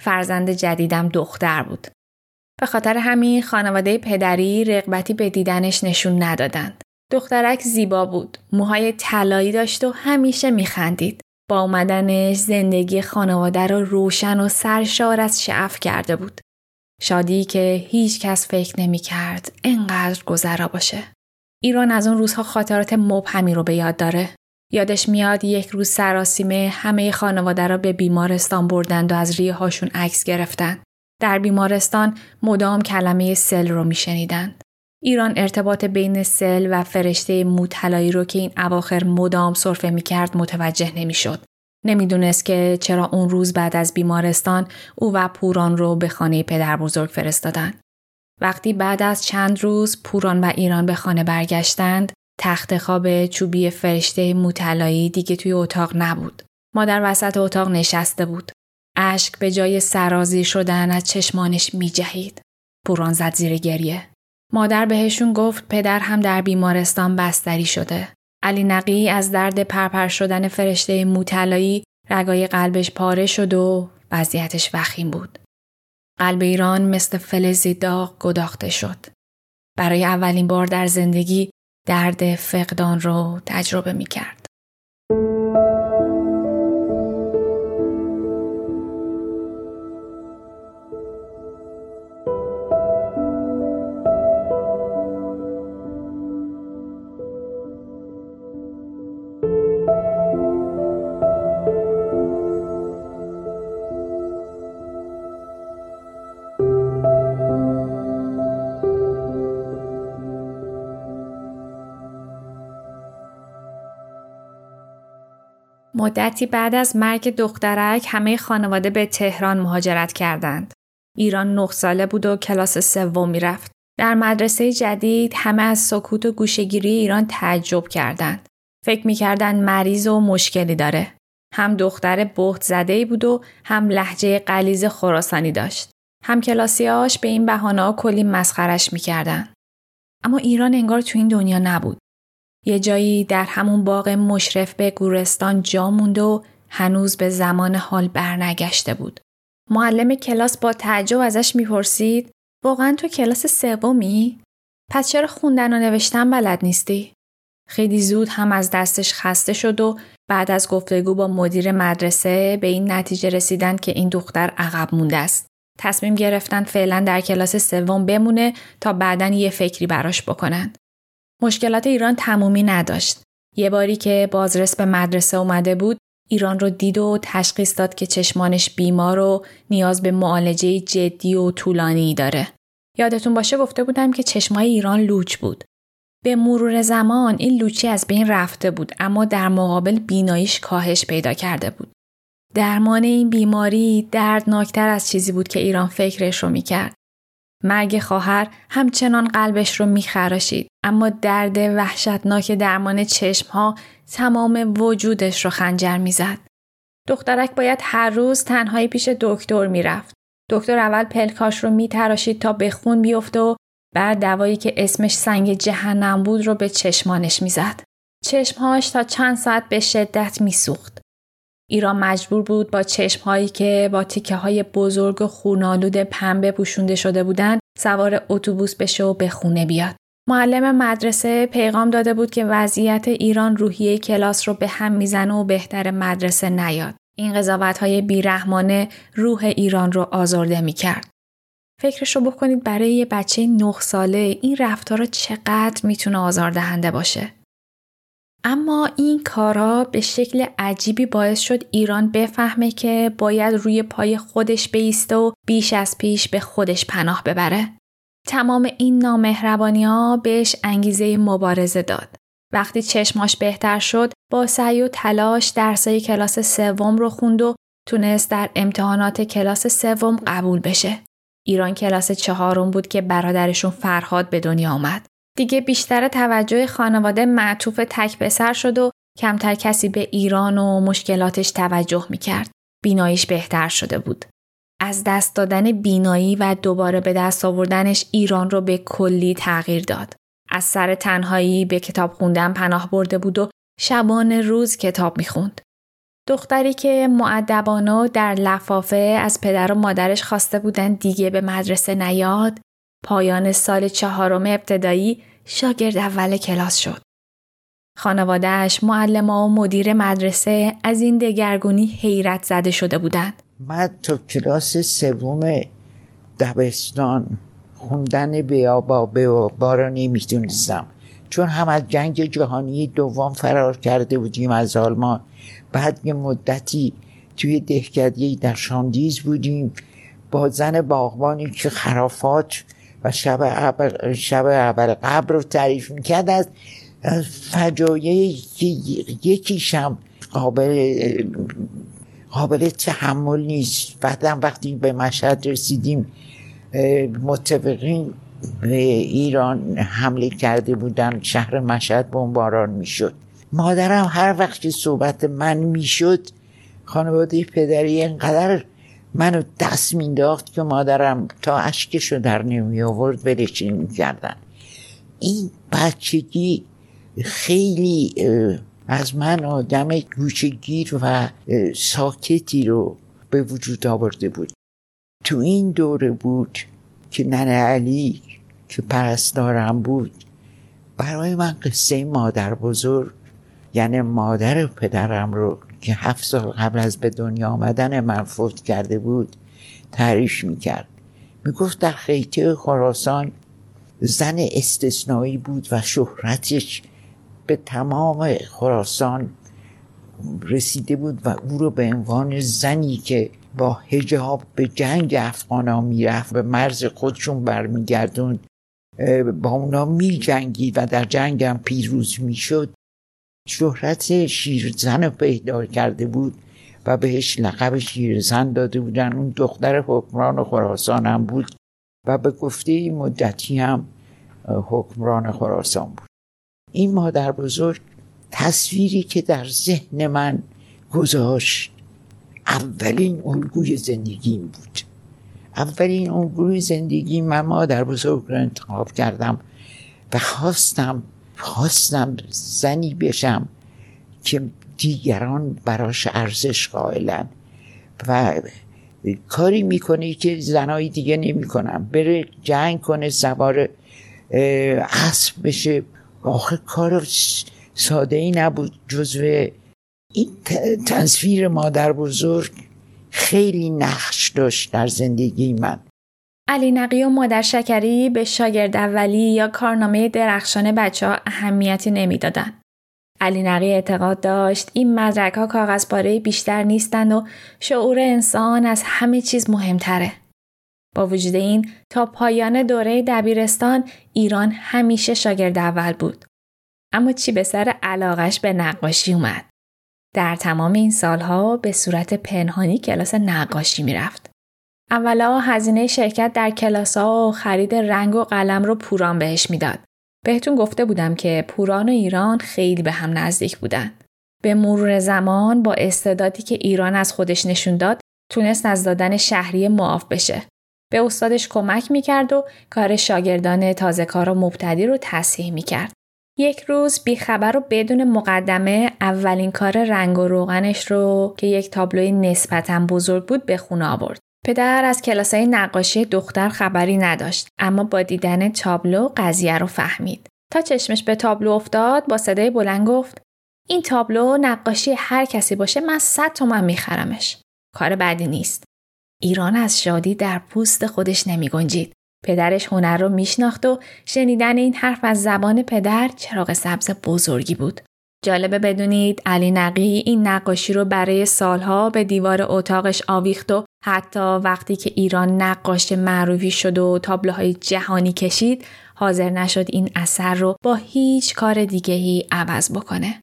فرزند جدیدم دختر بود. به خاطر همین خانواده پدری رغبتی به دیدنش نشون ندادند. دخترک زیبا بود، موهای طلایی داشت و همیشه میخندید. با اومدنش زندگی خانواده رو روشن و سرشار از شعف کرده بود. شادی که هیچ کس فکر نمی کرد انقدر گذرا باشه. ایران از اون روزها خاطرات مبهمی رو به یاد داره. یادش میاد یک روز سراسیمه همه خانواده را به بیمارستان بردند و از ریه هاشون عکس گرفتن. در بیمارستان مدام کلمه سل رو میشنیدند. ایران ارتباط بین سل و فرشته موطلایی رو که این اواخر مدام صرفه می‌کرد متوجه نمی‌شد. نمی‌دونست که چرا اون روز بعد از بیمارستان او و پوران رو به خانه پدر بزرگ فرستادن. وقتی بعد از چند روز پوران و ایران به خانه برگشتند، تخت خواب چوبی فرشته موطلایی دیگه توی اتاق نبود. مادر وسط اتاق نشسته بود. اشک به جای سرازی شدن از چشمانش می جهید. پوران زد زیر گریه. مادر بهشون گفت پدر هم در بیمارستان بستری شده. علی نقی از درد پرپر شدن فرشته موتلایی رگای قلبش پاره شد و وضعیتش وخیم بود. قلب ایران مثل فلزی داغ گداخته شد. برای اولین بار در زندگی درد فقدان رو تجربه می کرد. مدتی بعد از مرگ دخترک همه خانواده به تهران مهاجرت کردند. ایران نه ساله بود و کلاس سوم می‌رفت. در مدرسه جدید همه از سکوت و گوشگیری ایران تعجب کردند. فکر می‌کردند مریض و مشکلی داره. هم دختر بهت زده بود و هم لحجه قلیز خراسانی داشت. هم کلاسیاش به این بهانه کلی مسخرش می‌کردن. اما ایران انگار تو این دنیا نبود. یه جایی در همون باغ مشرف به گورستان جا موند و هنوز به زمان حال برنگشته بود. معلم کلاس با تعجب ازش می‌پرسید واقعا تو کلاس سومی؟ پس چرا خوندن و نوشتن بلد نیستی؟ خیلی زود هم از دستش خسته شد و بعد از گفتگو با مدیر مدرسه به این نتیجه رسیدن که این دختر عقب مونده است. تصمیم گرفتن فعلا در کلاس سوم بمونه تا بعدا یه فکری براش بکنن. مشکلات ایران تمومی نداشت. یه باری که بازرس به مدرسه اومده بود ایران رو دید و تشخیص داد که چشمانش بیمار و نیاز به معالجه جدی و طولانی داره. یادتون باشه گفته بودم که چشمای ایران لوچ بود. به مرور زمان این لوچی از بین رفته بود اما در مقابل بیناییش کاهش پیدا کرده بود. درمان این بیماری دردناکتر از چیزی بود که ایران فکرش رو می‌کرد. مرگ خواهر همچنان قلبش رو میخراشید اما درد وحشتناک درمان چشمها تمام وجودش رو خنجر می‌زد. دخترک باید هر روز تنهایی پیش دکتر می‌رفت. دکتر اول پلکاش رو میتراشید تا به خون بیفته و بعد دوایی که اسمش سنگ جهنم بود رو به چشمانش می‌زد. چشمهاش تا چند ساعت به شدت میسوخت. ایران مجبور بود با چشمهایی که با تیکه های بزرگ و خونالود پنبه پوشونده شده بودند سوار اتوبوس بشه و به خونه بیاد. معلم مدرسه پیغام داده بود که وضعیت ایران روحیه کلاس رو به هم می‌زنه و بهتر مدرسه نیاد. این قضاوت های بیرحمانه روح ایران رو آزرده می کرد. فکرش رو بکنید برای یه بچه نه ساله این رفتار چقدر می‌تونه آزاردهنده باشه. اما این کارا به شکل عجیبی باعث شد ایران بفهمه که باید روی پای خودش بیسته و بیش از پیش به خودش پناه ببره. تمام این نامهربانی ها بهش انگیزه مبارزه داد. وقتی چشماش بهتر شد با سعی و تلاش درسای کلاس سوم رو خوند و تونست در امتحانات کلاس سوم قبول بشه. ایران کلاس چهارم بود که برادرشون فرهاد به دنیا آمد. دیگه بیشتر توجه خانواده معطوف تک پسر شد و کمتر کسی به ایران و مشکلاتش توجه می‌کرد. بیناییش بهتر شده بود. از دست دادن بینایی و دوباره به دست آوردنش ایران رو به کلی تغییر داد. از سر تنهایی به کتاب خوندن پناه برده بود و شبانه روز کتاب می‌خوند. دختری که معدبانه در لفافه از پدر و مادرش خواسته بودن دیگه به مدرسه نیاد پایان سال چهارم ابتدایی شاگرد اول کلاس شد. خانوادهش، معلم و مدیر مدرسه از این دگرگونی حیرت زده شده بودند. من تا کلاس سوم دبستان خوندن بیابا بیابا را نمی‌تونستم چون هم از جنگ جهانی دوم فرار کرده بودیم از آلمان بعد یه مدتی توی دهکده در شاندیز بودیم با زن باغبانی که خرافات و شب عبر, شب عبر قبر رو تعریف می‌کرد از فجایعی که یکیشم قابل قابل تحمل نیست. بعدم وقتی به مشهد رسیدیم متفقین به ایران حمله کرده بودن شهر مشهد بمباران می‌شد. مادرم هر وقت که صحبت من می‌شد خانواده پدری اینقدر منو دست مینداخت که مادرم تا اشکشو در نمی آورد ولش می‌کردن این بچگی خیلی از من آدم گوشگیر و ساکتی رو به وجود آورده بود. تو این دوره بود که ننه علی که پرستارم بود برای من قصه مادر بزرگ یعنی مادر پدرم رو که هفت سال قبل از به دنیا آمدن من فوت کرده بود تعریف می‌کرد. می‌گفت در خیطه خراسان زن استثنایی بود و شهرتش به تمام خراسان رسیده بود و او رو به عنوان زنی که با هجاب به جنگ افغان ها می‌رفت به مرز خودشون برمیگردون با اونا می جنگید و در جنگ هم پیروز می‌شد. شهرت شیرزن رو پیدا کرده بود و بهش لقب شیرزن داده بودن. اون دختر حکمران خراسان هم بود و به گفته مدتی هم حکمران خراسان بود. این مادر بزرگ تصویری که در ذهن من گذاشت اولین الگوی زندگیم بود. اولین الگوی زندگی من مادر بزرگ رو انتخاب کردم و خواستم خواستم زنی بشم که دیگران براش ارزش قائلن و کاری می‌کنه که زنای دیگه نمی‌کنن. بره جنگ کنه سوار اسب بشه. آخه کار ساده ای نبود جزو این تصویر مادر بزرگ خیلی نقش داشت در زندگی من. علی نقی و مادر شکری به شاگرد اولی یا کارنامه درخشان بچه ها اهمیتی نمی‌دادند. علی نقی اعتقاد داشت این مدرک ها کاغذ پاره بیشتر نیستند و شعور انسان از همه چیز مهمتره. با وجود این تا پایان دوره دبیرستان ایران همیشه شاگرد اول بود. اما چی به سر علاقش به نقاشی اومد؟ در تمام این سالها به صورت پنهانی کلاس نقاشی می‌رفت. اولا هزینه شرکت در کلاس ها و خرید رنگ و قلم رو پوران بهش می‌داد. بهتون گفته بودم که پوران و ایران خیلی به هم نزدیک بودن. به مرور زمان با استعدادی که ایران از خودش نشون داد تونست از دادن شهری معاف بشه. به استادش کمک می‌کرد و کار شاگردان تازه کار و مبتدی رو تصحیح می‌کرد. یک روز بیخبر و بدون مقدمه اولین کار رنگ و روغنش رو که یک تابلوی نسبتا بزرگ بود به خونه آورد. پدر از کلاسای نقاشی دختر خبری نداشت اما با دیدن تابلو قضیه رو فهمید. تا چشمش به تابلو افتاد با صدای بلند گفت این تابلو نقاشی هر کسی باشه من صد تومن میخرمش. کار بدی نیست. ایران از شادی در پوست خودش نمی گنجید. پدرش هنر رو میشناخت و شنیدن این حرف از زبان پدر چراغ سبز بزرگی بود. جالبه بدونید علی نقی این نقاشی رو برای سالها به دیوار اتاقش آویخت و حتی وقتی که ایران نقاش معروفی شد و تابلوهای جهانی کشید حاضر نشد این اثر رو با هیچ کار دیگهی عوض بکنه.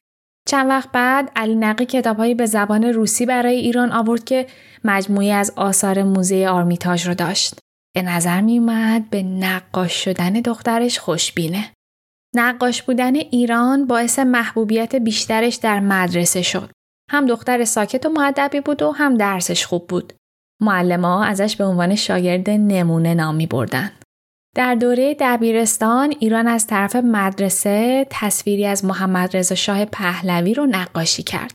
چند وقت بعد علی نقی کتابهایی به زبان روسی برای ایران آورد که مجموعی از آثار موزه آرمیتاژ رو داشت. به نظر می اومد به نقاش شدن دخترش خوشبینه. نقاش بودن ایران باعث محبوبیت بیشترش در مدرسه شد. هم دختر ساکت و معدبی بود و هم درسش خوب بود. معلم ازش به عنوان شاگرد نمونه نامی بردن. در دوره دبیرستان ایران از طرف مدرسه تصویری از محمد رضا شاه پهلوی رو نقاشی کرد.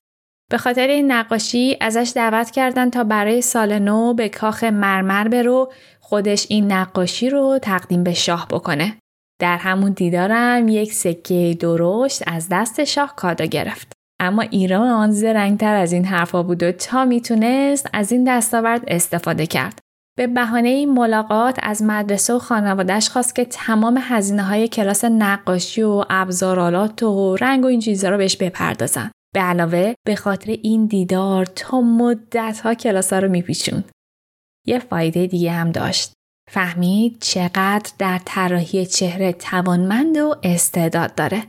به خاطر این نقاشی ازش دعوت کردند تا برای سال نو به کاخ مرمر برو خودش این نقاشی رو تقدیم به شاه بکنه. در همون دیدارم یک سکه درشت از دست شاه کادو گرفت. اما ایران زرنگتر از این حرفا بود و تا می‌تونست از این دستاورد استفاده کرد. به بهانه این ملاقات از مدرسه و خانوادهش خواست که تمام هزینه های کلاس نقاشی و ابزارالات و رنگ و این چیزها رو بهش بپردازن. به علاوه به خاطر این دیدار تا مدت ها کلاس ها رو میپیچون. یه فایده دیگه هم داشت. فهمید چقدر در طراحی چهره توانمند و استعداد داره.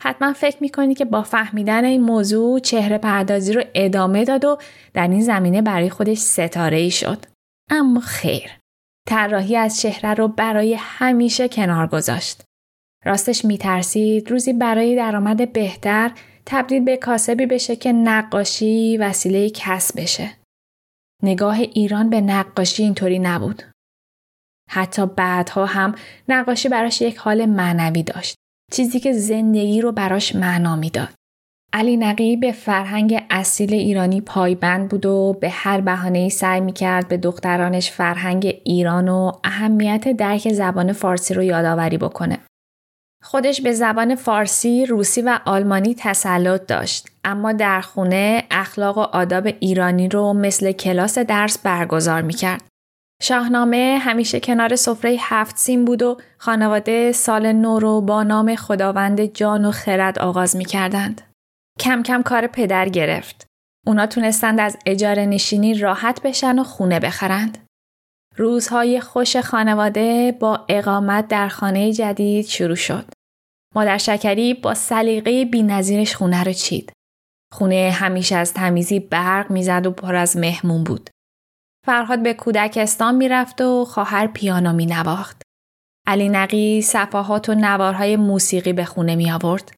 حتما فکر می‌کنی که با فهمیدن این موضوع چهره پردازی رو ادامه داد و در این زمینه برای خودش ستاره ای شد. اما خیر. طراحی از چهره رو برای همیشه کنار گذاشت. راستش میترسید روزی برای درآمد بهتر تبدیل به کاسبی بشه که نقاشی وسیله کسب بشه. نگاه ایران به نقاشی اینطوری نبود. حتی بعدها هم نقاشی براش یک حال معنوی داشت. چیزی که زندگی رو براش معنا می‌داد. علی نقی به فرهنگ اصیل ایرانی پایبند بود و به هر بهانه سعی می‌کرد به دخترانش فرهنگ ایران و اهمیت درک زبان فارسی رو یادآوری بکنه. خودش به زبان فارسی، روسی و آلمانی تسلط داشت اما در خونه اخلاق و آداب ایرانی رو مثل کلاس درس برگزار می‌کرد. شاهنامه همیشه کنار سفره هفت سین بود و خانواده سال نو رو با نام خداوند جان و خرد آغاز می کردند. کم کم کار پدر گرفت. اونا تونستند از اجاره نشینی راحت بشن و خونه بخرند. روزهای خوش خانواده با اقامت در خانه جدید شروع شد. مادر شکری با سلیقه بینظیرش خونه رو چید. خونه همیشه از تمیزی برق می‌زد و پر از مهمون بود. فرهاد به کودکستان می‌رفت و خواهر پیانو می نواخت. علی نقی صفحات و نوارهای موسیقی به خونه می آورد.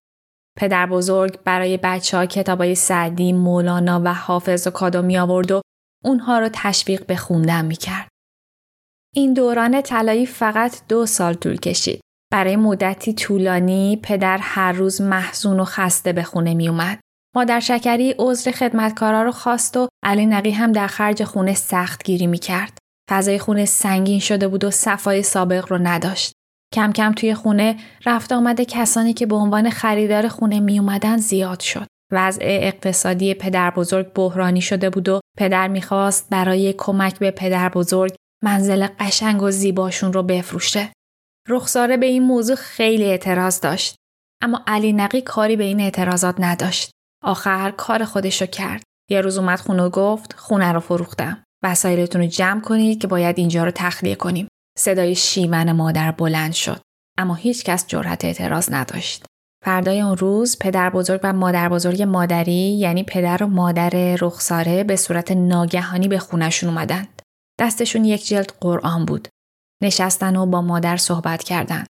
پدر بزرگ برای بچه ها کتابای سعدی، مولانا و حافظ و کادو می آورد و اونها رو تشویق به خوندن می کرد. این دوران طلایی فقط دو سال طول کشید. برای مدتی طولانی پدر هر روز محزون و خسته به خونه می اومد. مادر شکری عذر خدمتکارا رو خواست و علی نقی هم در خرج خونه سخت گیری می کرد. فضای خونه سنگین شده بود و صفای سابق رو نداشت. کم کم توی خونه رفت آمده کسانی که به عنوان خریدار خونه می اومدن زیاد شد. وضع اقتصادی پدر بزرگ بحرانی شده بود و پدر می‌خواست برای کمک به پدر بزرگ منزل قشنگ و زیباشون رو بفروشه. رخساره به این موضوع خیلی اعتراض داشت. اما علی نقی کاری به این اعتراضات نداشت. آخر کار خودشو کرد. یه روز اومد خونه و گفت خونه رو فروختم. وسایلتون رو جمع کنید که باید اینجا رو تخلیه کنیم. صدای شیون مادر بلند شد. اما هیچ کس جرأت اعتراض نداشت. فردای اون روز پدر بزرگ و مادر بزرگ مادری یعنی پدر و مادر رخساره به صورت ناگهانی به خونشون اومدند. دستشون یک جلد قرآن بود. نشستن و با مادر صحبت کردند.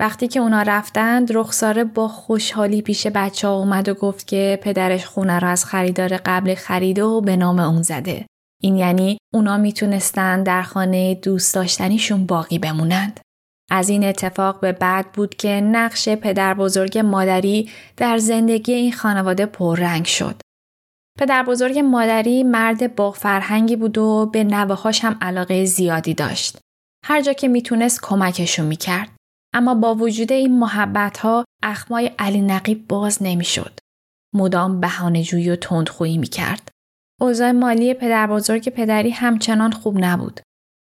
وقتی که اونا رفتند رخساره با خوشحالی پیش بچه ها اومد و گفت که پدرش خونه را از خریدار قبل خریده و به نام اون زده. این یعنی اونا می‌تونستن در خانه دوست داشتنیشون باقی بمونند. از این اتفاق به بعد بود که نقش پدر بزرگ مادری در زندگی این خانواده پررنگ شد. پدر بزرگ مادری مرد با فرهنگی بود و به نوهاش هم علاقه زیادی داشت. هر جا که می‌تونست کمکشون می‌کرد. اما با وجود این محبت ها اخمای علی نقیب باز نمی‌شد. مدام بهانه‌جویی و تندخویی می‌کرد. اوضاع مالی پدر بزرگ پدری همچنان خوب نبود.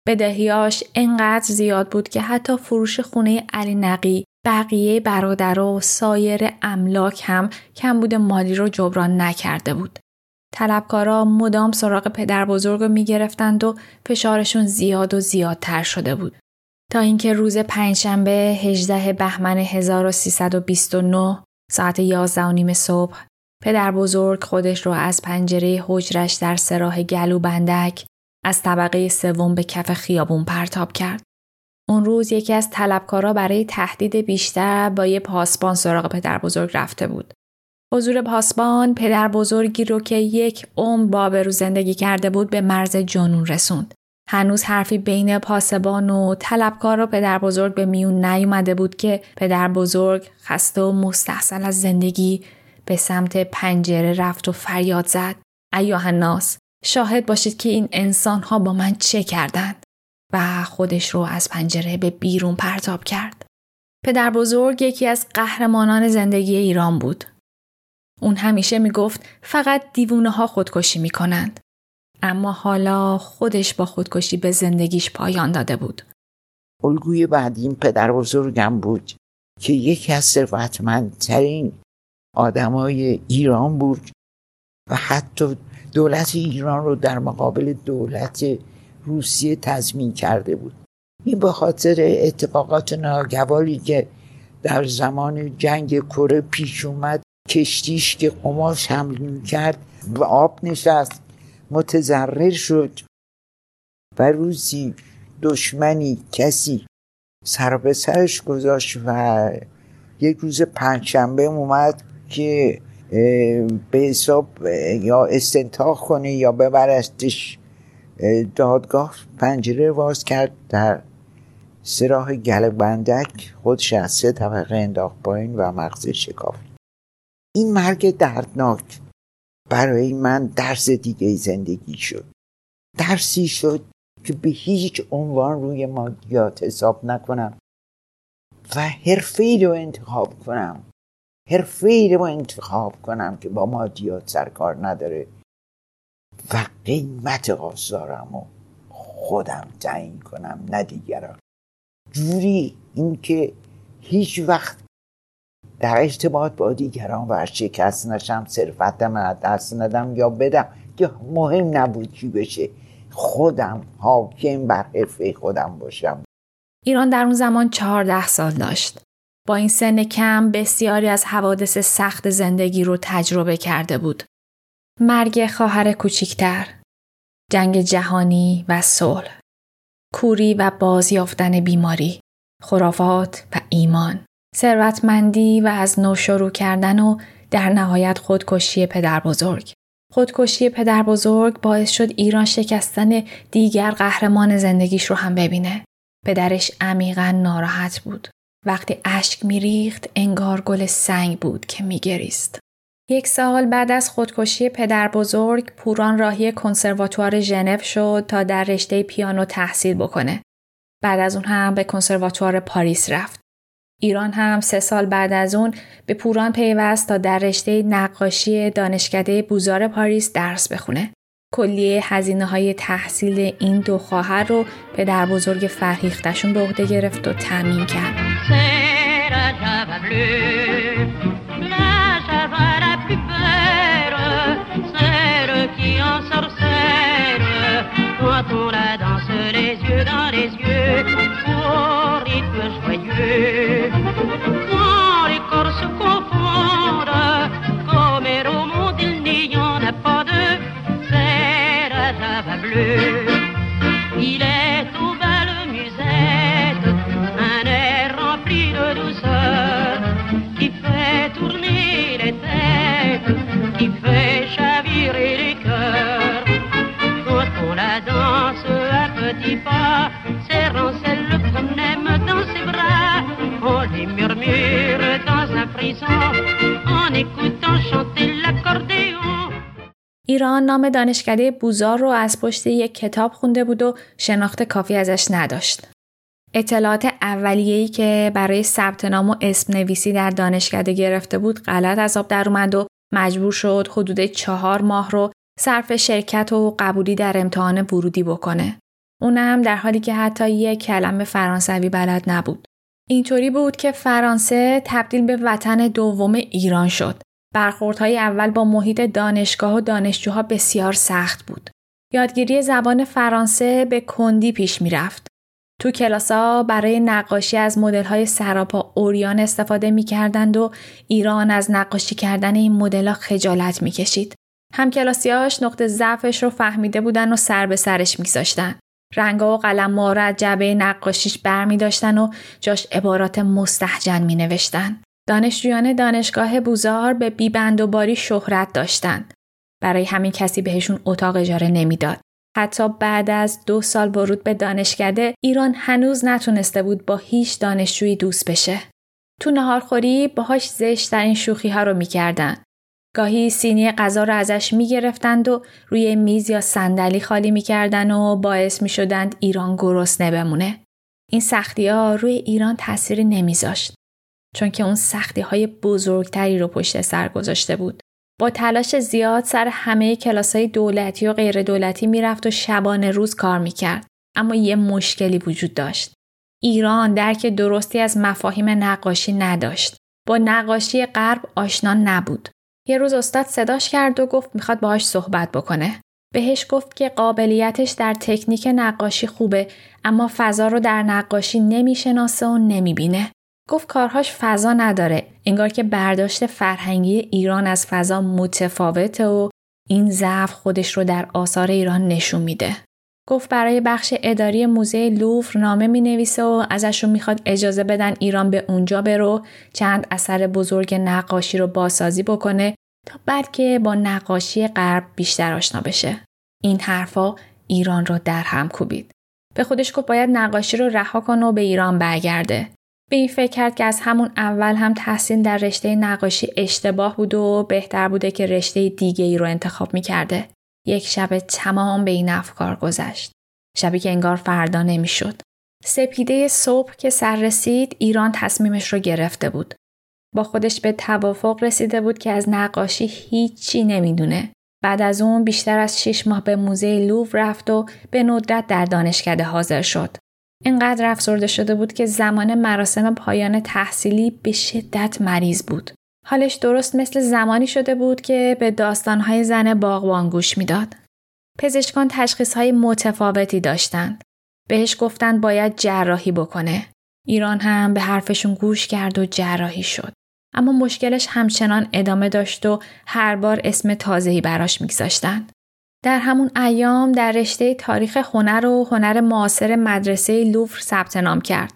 بدهیاش انقدر زیاد بود که حتی فروش خونه علی نقی بقیه برادرها و سایر املاک هم کمبود مالی رو جبران نکرده بود. طلبکارا مدام سراغ پدر بزرگ رو می‌گرفتند و فشارشون زیاد و زیادتر شده بود. تا اینکه روز پنجشنبه 18 بهمن 1329 ساعت 11 و نیم صبح پدر بزرگ خودش رو از پنجره حجرش در سراح گلو بندک از طبقه سوم به کف خیابون پرتاب کرد. اون روز یکی از طلبکارا برای تهدید بیشتر با یه پاسبان سراغ پدر بزرگ رفته بود. حضور پاسبان پدر بزرگی رو که یک عمر با رو زندگی کرده بود به مرز جنون رسوند. هنوز حرفی بین پاسبان و طلبکار و پدر بزرگ به میون نیومده بود که پدر بزرگ خسته و مستحصل از زندگی به سمت پنجره رفت و فریاد زد. ایوه الناس شاهد باشید که این انسان ها با من چه کردند و خودش رو از پنجره به بیرون پرتاب کرد. پدر بزرگ یکی از قهرمانان زندگی ایران بود. اون همیشه می‌گفت فقط دیوونه ها خودکشی می‌کنند. اما حالا خودش با خودکشی به زندگیش پایان داده بود. الگوی بعدیم پدر بزرگم بود که یکی از ثروتمندترین آدمای ایران بود و حتی دولت ایران رو در مقابل دولت روسیه تضمین کرده بود این به خاطر اتفاقات ناگواری که در زمان جنگ کره پیش اومد کشتیش که قماش حمل کرد و آب نشست متضرر شد و روزی دشمنی کسی سر به سرش گذاشت و یک روز پنجشنبه اومد که به حساب یا استنتاق کنه یا ببرستش دادگاه پنجره واز کرد در سراح گل بندک خودش از سه طبقه انداخت پایین و مغز شکافت. این مرگ دردناک برای من درس دیگه زندگی شد. درسی شد که به هیچ عنوان روی مادیات حساب نکنم و حرفی رو انتخاب کنم. حرفه رو انتخاب کنم که با مادیات سرکار نداره و قیمت آزارم و خودم تعیین کنم نه دیگران. جوری اینکه هیچ وقت در ارتباط با دیگران ورشکست نشم صرفتم از دست ندم یا بدم که مهم نبود کی بشه. خودم حاکم بر حرفه خودم باشم. ایران در اون زمان چهارده سال داشت. با این سن کم بسیاری از حوادث سخت زندگی رو تجربه کرده بود. مرگ خواهر کوچیکتر، جنگ جهانی و صلح، کوری و بازیافتن بیماری، خرافات و ایمان، ثروتمندی و از نو شروع کردن و در نهایت خودکشی پدر بزرگ. خودکشی پدر بزرگ باعث شد ایران شکستن دیگر قهرمان زندگیش رو هم ببینه. پدرش عمیقا ناراحت بود. وقتی اشک میریخت انگار گل سنگ بود که میگریست. یک سال بعد از خودکشی پدر بزرگ پوران راهی کنسرواتوار ژنو شد تا در رشته پیانو تحصیل بکنه. بعد از اون هم به کنسرواتوار پاریس رفت. ایران هم سه سال بعد از اون به پوران پیوست تا در رشته نقاشی دانشکده بوزار پاریس درس بخونه. کلیه هزینه های تحصیل این دو خواهر رو پدر بزرگ فرهیختشون به عهده گرفت و تعمین کرد. Quand les corps se confondent, comme au monde il n'y en a pas deux, c'est la bleue. ایران نام دانشکده بوزار رو از پشت یک کتاب خونده بود و شناخت کافی ازش نداشت. اطلاعات اولیه‌ای که برای ثبت نام و اسم نویسی در دانشکده گرفته بود غلط از آب در اومد و مجبور شد حدود چهار ماه رو صرف شرکت و قبولی در امتحان ورودی بکنه. اونم در حالی که حتی یک کلمه فرانسوی بلد نبود. اینطوری بود که فرانسه تبدیل به وطن دوم ایران شد برخوردهای اول با محیط دانشگاه و دانشجوها بسیار سخت بود. یادگیری زبان فرانسه به کندی پیش می‌رفت. تو کلاسا برای نقاشی از های سراپا اوریان استفاده می‌کردند و ایران از نقاشی کردن این مدلها خجالت می‌کشید. هم کلاسیاش نقطه ضعفش رو فهمیده بودن و سر به سرش میگذاشتن. رنگا و قلم مارا جبه نقاشیش بر می داشتن و جاش عبارات مستحجن می نوشتن. دانشجویان دانشگاه بوزار به بیبند و باری شهرت داشتند. برای همین کسی بهشون اتاق اجاره نمی‌داد. حتی بعد از دو سال ورود به دانشکده ایران هنوز نتونسته بود با هیچ دانشجویی دوست بشه. تو نهارخوری باهاش زشت این شوخی ها رو می‌کردن. گاهی سینی غذا رو ازش می‌گرفتند و روی میز یا صندلی خالی می‌کردن و باعث می‌شدند ایران گرسنه بمونه. این سختی ها روی ایران تأثیری نمیذاشت. چون که اون سختی های بزرگتری رو پشت سر گذاشته بود. با تلاش زیاد سر همه کلاس های دولتی و غیر دولتی می‌رفت و شبانه روز کار می‌کرد. اما یه مشکلی وجود داشت. ایران درک درستی از مفاهیم نقاشی نداشت. با نقاشی غرب آشنا نبود. یه روز استاد صداش کرد و گفت می‌خواد باهاش صحبت بکنه. بهش گفت که قابلیتش در تکنیک نقاشی خوبه اما فضا رو در نقاشی نمی‌شناسه و نمی‌بینه. گفت کارهاش فضا نداره انگار که برداشت فرهنگی ایران از فضا متفاوته و این ضعف خودش رو در آثار ایران نشون میده. گفت برای بخش اداری موزه لوفر نامه می نویسه و ازشون می‌خواد اجازه بدن ایران به اونجا برو چند اثر بزرگ نقاشی رو بازسازی بکنه تا بلکه با نقاشی غرب بیشتر آشنا بشه. این حرفا ایران رو در هم کوبید. به خودش گفت باید نقاشی رو رها کنه و به ایران برگرده. به این فکر کرد که از همون اول هم تحسین در رشته نقاشی اشتباه بود و بهتر بوده که رشته دیگه ای رو انتخاب می کرده. یک شب تمام به این افکار گذشت. شبی که انگار فردا نمی‌شد. سپیده صبح که سر رسید ایران تصمیمش رو گرفته بود. با خودش به توافق رسیده بود که از نقاشی هیچی نمی‌دونه. بعد از اون بیشتر از شش ماه به موزه لوو رفت و به ندرت در دانشکده حاضر شد. اینقدر افسرده شده بود که زمان مراسم پایان تحصیلی به شدت مریض بود. حالش درست مثل زمانی شده بود که به داستانهای زن باغبان گوش می‌داد. پزشکان تشخیصهای متفاوتی داشتند. بهش گفتند باید جراحی بکنه. ایران هم به حرفشون گوش کرد و جراحی شد. اما مشکلش همچنان ادامه داشت و هر بار اسم تازهی براش میگذاشتند. در همون ایام در رشته تاریخ هنر و هنر معاصر مدرسه لوفر ثبت نام کرد.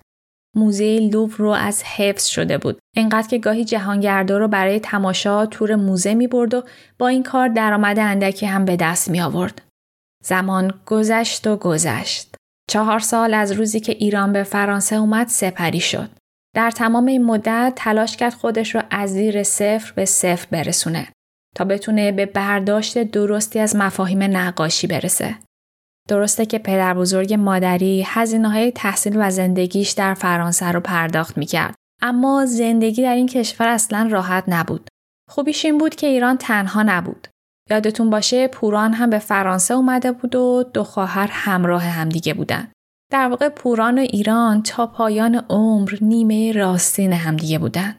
موزه لوفر رو از حفظ شده بود. انقدر که گاهی جهانگردا رو برای تماشا تور موزه می برد و با این کار درآمد اندکی هم به دست می آورد. زمان گذشت و گذشت. چهار سال از روزی که ایران به فرانسه اومد سپری شد. در تمام این مدت تلاش کرد خودش رو از زیر صفر به صفر برسونه تا بتونه به برداشت درستی از مفاهیم نقاشی برسه. درسته که پدر بزرگ مادری هزینه های تحصیل و زندگیش در فرانسه رو پرداخت می‌کرد. اما زندگی در این کشور اصلا راحت نبود. خوبیش این بود که ایران تنها نبود. یادتون باشه پوران هم به فرانسه اومده بود و دو خواهر همراه همدیگه بودن. در واقع پوران و ایران تا پایان عمر نیمه راستین همدیگه بودن.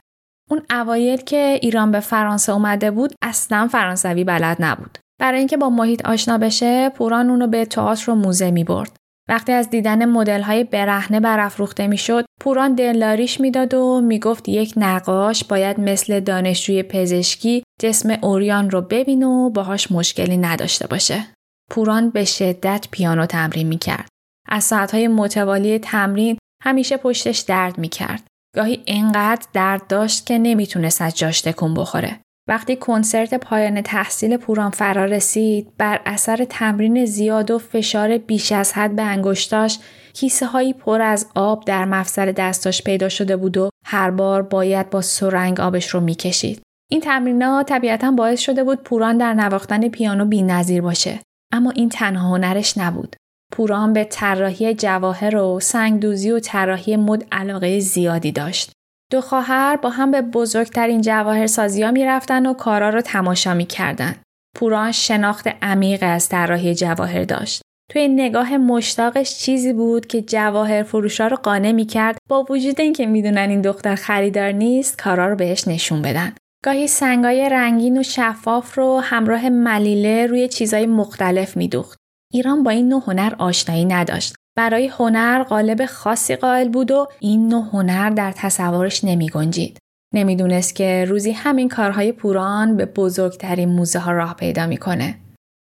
اون اوایل که ایران به فرانسه اومده بود اصلا فرانسوی بلد نبود. برای اینکه با محیط آشنا بشه پوران اونو به تئاتر و موزه می برد. وقتی از دیدن مدل های برهنه برافروخته می‌شد پوران دلداریش می‌داد و می‌گفت یک نقاش باید مثل دانشجوی پزشکی جسم اوریان رو ببین و باهاش مشکلی نداشته باشه پوران به شدت پیانو تمرین می‌کرد از ساعتهای متوالی تمرین همیشه پشتش درد می‌کرد گاهی انقدر درد داشت که نمی‌تونست از جاش تکون بخوره وقتی کنسرت پایان تحصیل پوران فرا رسید بر اثر تمرین زیاد و فشار بیش از حد به انگشتاش کیسه هایی پر از آب در مفصل دستاش پیدا شده بود و هر بار باید با سرنگ آبش رو می‌کشید. این تمرینات طبیعتا باعث شده بود پوران در نواختن پیانو بی نظیر باشه. اما این تنها هنرش نبود. پوران به طراحی جواهر و سنگدوزی و طراحی مد علاقه زیادی داشت. دو خواهر با هم به بزرگترین جواهر سازی ها می رفتن و کارا رو تماشا می کردن. پوران شناخت عمیق از طراحی جواهر داشت. توی نگاه مشتاقش چیزی بود که جواهر فروشا رو قانع می کرد با وجود اینکه می‌دونن این دختر خریدار نیست کارا رو بهش نشون بدن. گاهی سنگای رنگین و شفاف رو همراه ملیله روی چیزای مختلف میدوخت. ایران با این نوع هنر آشنایی نداشت برای هنر قالب خاصی قائل بود و این نوع هنر در تصورش نمی گنجید. نمی‌دونست که روزی همین کارهای پوران به بزرگترین موزه ها راه پیدا می‌کنه.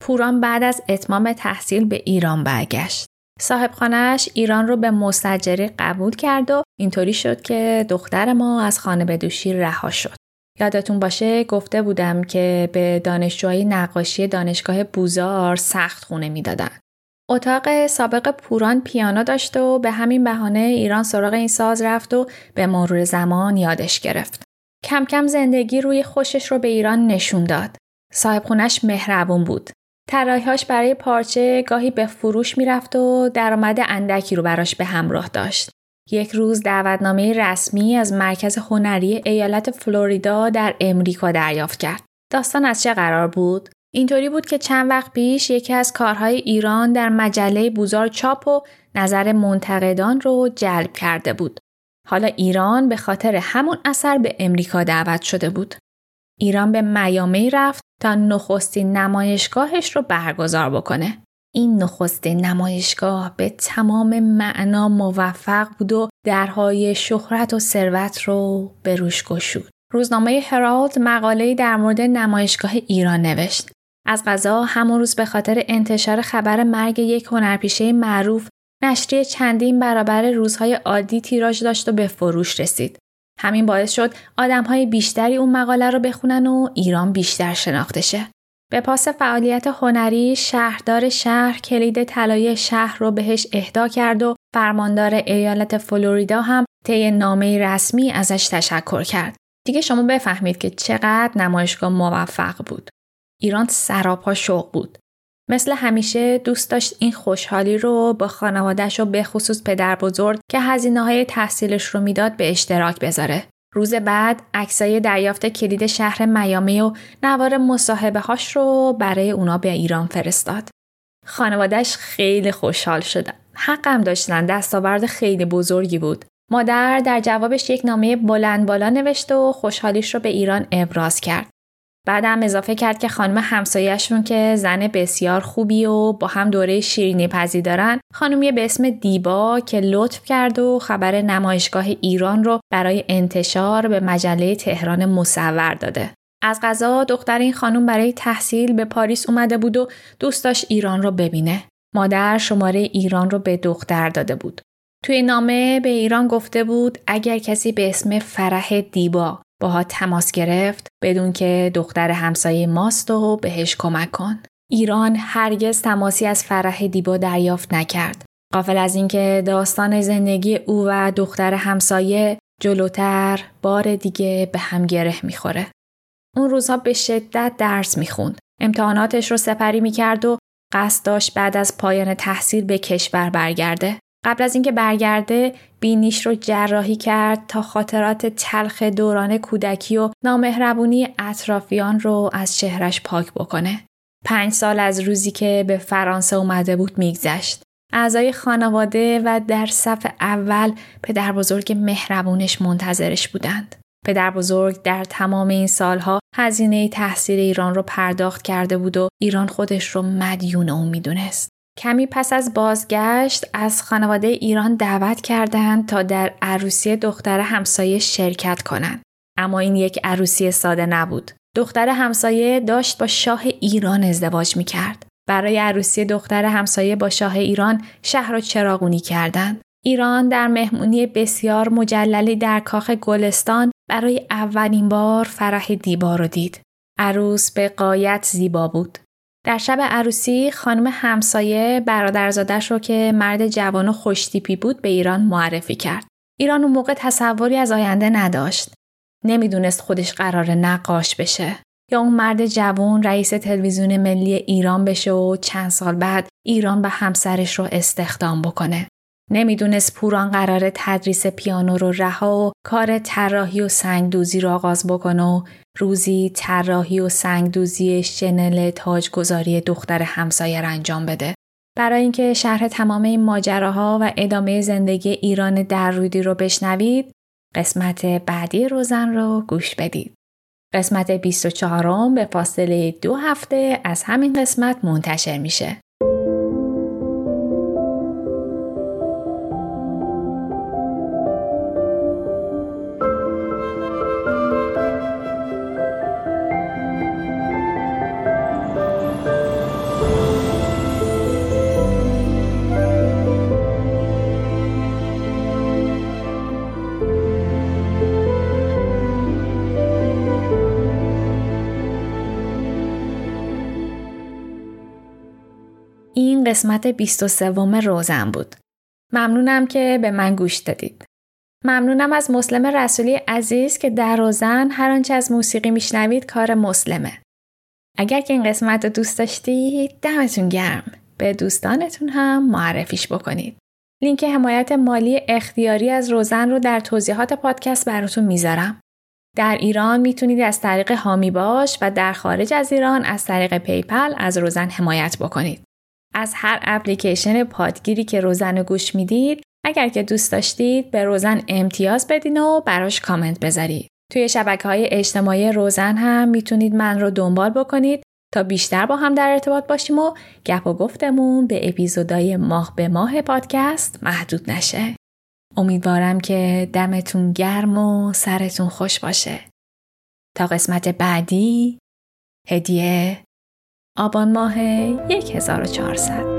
پوران بعد از اتمام تحصیل به ایران برگشت. صاحب خانهش ایران رو به مستجری قبول کرد و اینطوری شد که دختر ما از خانه به دوشی رها شد. یادتون باشه گفته بودم که به دانشجوهای نقاشی دانشگاه بوزار سخت خونه می‌دادن. اتاق سابق پوران پیانو داشت و به همین بهانه ایران سراغ این ساز رفت و به مرور زمان یادش گرفت. کم کم زندگی روی خوشش رو به ایران نشون داد. صاحب خونش مهربون بود. طراحی‌هاش برای پارچه گاهی به فروش می‌رفت و درآمد اندکی رو براش به همراه داشت. یک روز دعوتنامه رسمی از مرکز هنری ایالت فلوریدا در امریکا دریافت کرد. داستان از چه قرار بود؟ اینطوری بود که چند وقت پیش یکی از کارهای ایران در مجله بوزار چاپ و نظر منتقدان رو جلب کرده بود. حالا ایران به خاطر همون اثر به امریکا دعوت شده بود. ایران به میامی رفت تا نخستین نمایشگاهش رو برگزار بکنه. این نخستین نمایشگاه به تمام معنا موفق بود و درهای شهرت و ثروت رو به روش گشود. روزنامه هرالد مقاله‌ای در مورد نمایشگاه ایران نوشت. از غذا همون روز به خاطر انتشار خبر مرگ یک هنرپیشه معروف نشریه چندین برابر روزهای عادی تیراژ داشت و به فروش رسید. همین باعث شد آدمهای بیشتری اون مقاله رو بخونن و ایران بیشتر شناخته شه. به پاس فعالیت هنری شهردار شهر کلید طلای شهر رو بهش اهدا کرد و فرماندار ایالت فلوریدا هم طی نامه رسمی ازش تشکر کرد. دیگه شما بفهمید که چقدر نمایشگاه موفق بود. ایران سراپا شوق بود. مثل همیشه دوست داشت این خوشحالی رو با خانوادهش و به خصوص پدر بزرگ که هزینه های تحصیلش رو می‌داد به اشتراک بذاره. روز بعد عکسای دریافت کلید شهر میامی و نوار مصاحبه هاش رو برای اونا به ایران فرستاد. خانوادهش خیلی خوشحال شدن. حقم داشتن دستاورد خیلی بزرگی بود. مادر در جوابش یک نامه بلند بالا نوشت و خوشحالیش رو به ایران ابراز کرد. بعدم اضافه کرد که خانم همسایهشون که زن بسیار خوبی و با هم دوره شیرینی پذی دارن خانمی به اسم دیبا که لطف کرد و خبر نمایشگاه ایران رو برای انتشار به مجله تهران مصور داده. از غذا دختر این خانم برای تحصیل به پاریس اومده بود و دوست داشت ایران رو ببینه. مادر شماره ایران رو به دختر داده بود. توی نامه به ایران گفته بود اگر کسی به اسم فرح دیبا باها تماس گرفت بدون که دختر همسایه ماست و بهش کمک کن. ایران هرگز تماسی از فرح دیبا دریافت نکرد. قافل از اینکه داستان زندگی او و دختر همسایه جلوتر بار دیگه به هم گره می‌خوره. اون روزها به شدت درس می‌خوند. امتحاناتش رو سپری می‌کرد و قصد داشت بعد از پایان تحصیل به کشور برگرده. قبل از اینکه برگرده بینیش رو جراحی کرد تا خاطرات تلخ دوران کودکی و نامهربونی اطرافیان رو از چهرش پاک بکنه. پنج سال از روزی که به فرانسه اومده بود میگذشت. اعضای خانواده و در صف اول پدر بزرگ مهربونش منتظرش بودند. پدر بزرگ در تمام این سالها هزینه تحصیل ایران رو پرداخت کرده بود و ایران خودش رو مدیون اون می‌دونست. کمی پس از بازگشت از خانواده ایران دعوت کردند تا در عروسی دختر همسایه شرکت کنند. اما این یک عروسی ساده نبود. دختر همسایه داشت با شاه ایران ازدواج می کرد. برای عروسی دختر همسایه با شاه ایران شهر را چراغونی کردند. ایران در مهمونی بسیار مجللی در کاخ گلستان برای اولین بار فرح دیبا رو دید. عروس به قایت زیبا بود. در شب عروسی خانم همسایه برادرزادش رو که مرد جوان و خوشتیپی بود به ایران معرفی کرد. ایران اون موقع تصوری از آینده نداشت. نمی‌دونست خودش قرار نقاش بشه. یا اون مرد جوان رئیس تلویزیون ملی ایران بشه و چند سال بعد ایران به همسرش رو استخدام بکنه. نمی‌دونست پوران قرار تدریس پیانو رو رها و کار طراحی و سنگدوزی رو آغاز بکنه و روزی طراحی و سنگدوزی شنل تاجگذاری دختر همسایه انجام بده. برای اینکه شرح تمام این ماجراها و ادامه زندگی ایران در رودی رو بشنوید، قسمت بعدی روزن رو گوش بدید. قسمت 24 به فاصله دو هفته از همین قسمت منتشر میشه. قسمت 23 روزن بود. ممنونم که به من گوش دادید. ممنونم از مسلم رسولی عزیز که در روزن هر آنچه از موسیقی میشنوید کار مسلمه. اگر که این قسمت رو دوست داشتید دمتون گرم. به دوستانتون هم معرفیش بکنید. لینک حمایت مالی اختیاری از روزن رو در توضیحات پادکست براتون می‌ذارم. در ایران می‌تونید از طریق حامی باش و در خارج از ایران از طریق PayPal از روزن حمایت بکنید. از هر اپلیکیشن پادگیری که روزن گوش می‌دید اگر که دوست داشتید به روزن امتیاز بدین و براش کامنت بذارید. توی شبکه های اجتماعی روزن هم می‌تونید من رو دنبال بکنید تا بیشتر با هم در ارتباط باشیم و گپ و گفتمون به اپیزودای ماه به ماه پادکست محدود نشه. امیدوارم که دمتون گرم و سرتون خوش باشه. تا قسمت بعدی هدیه آبان ماه 1400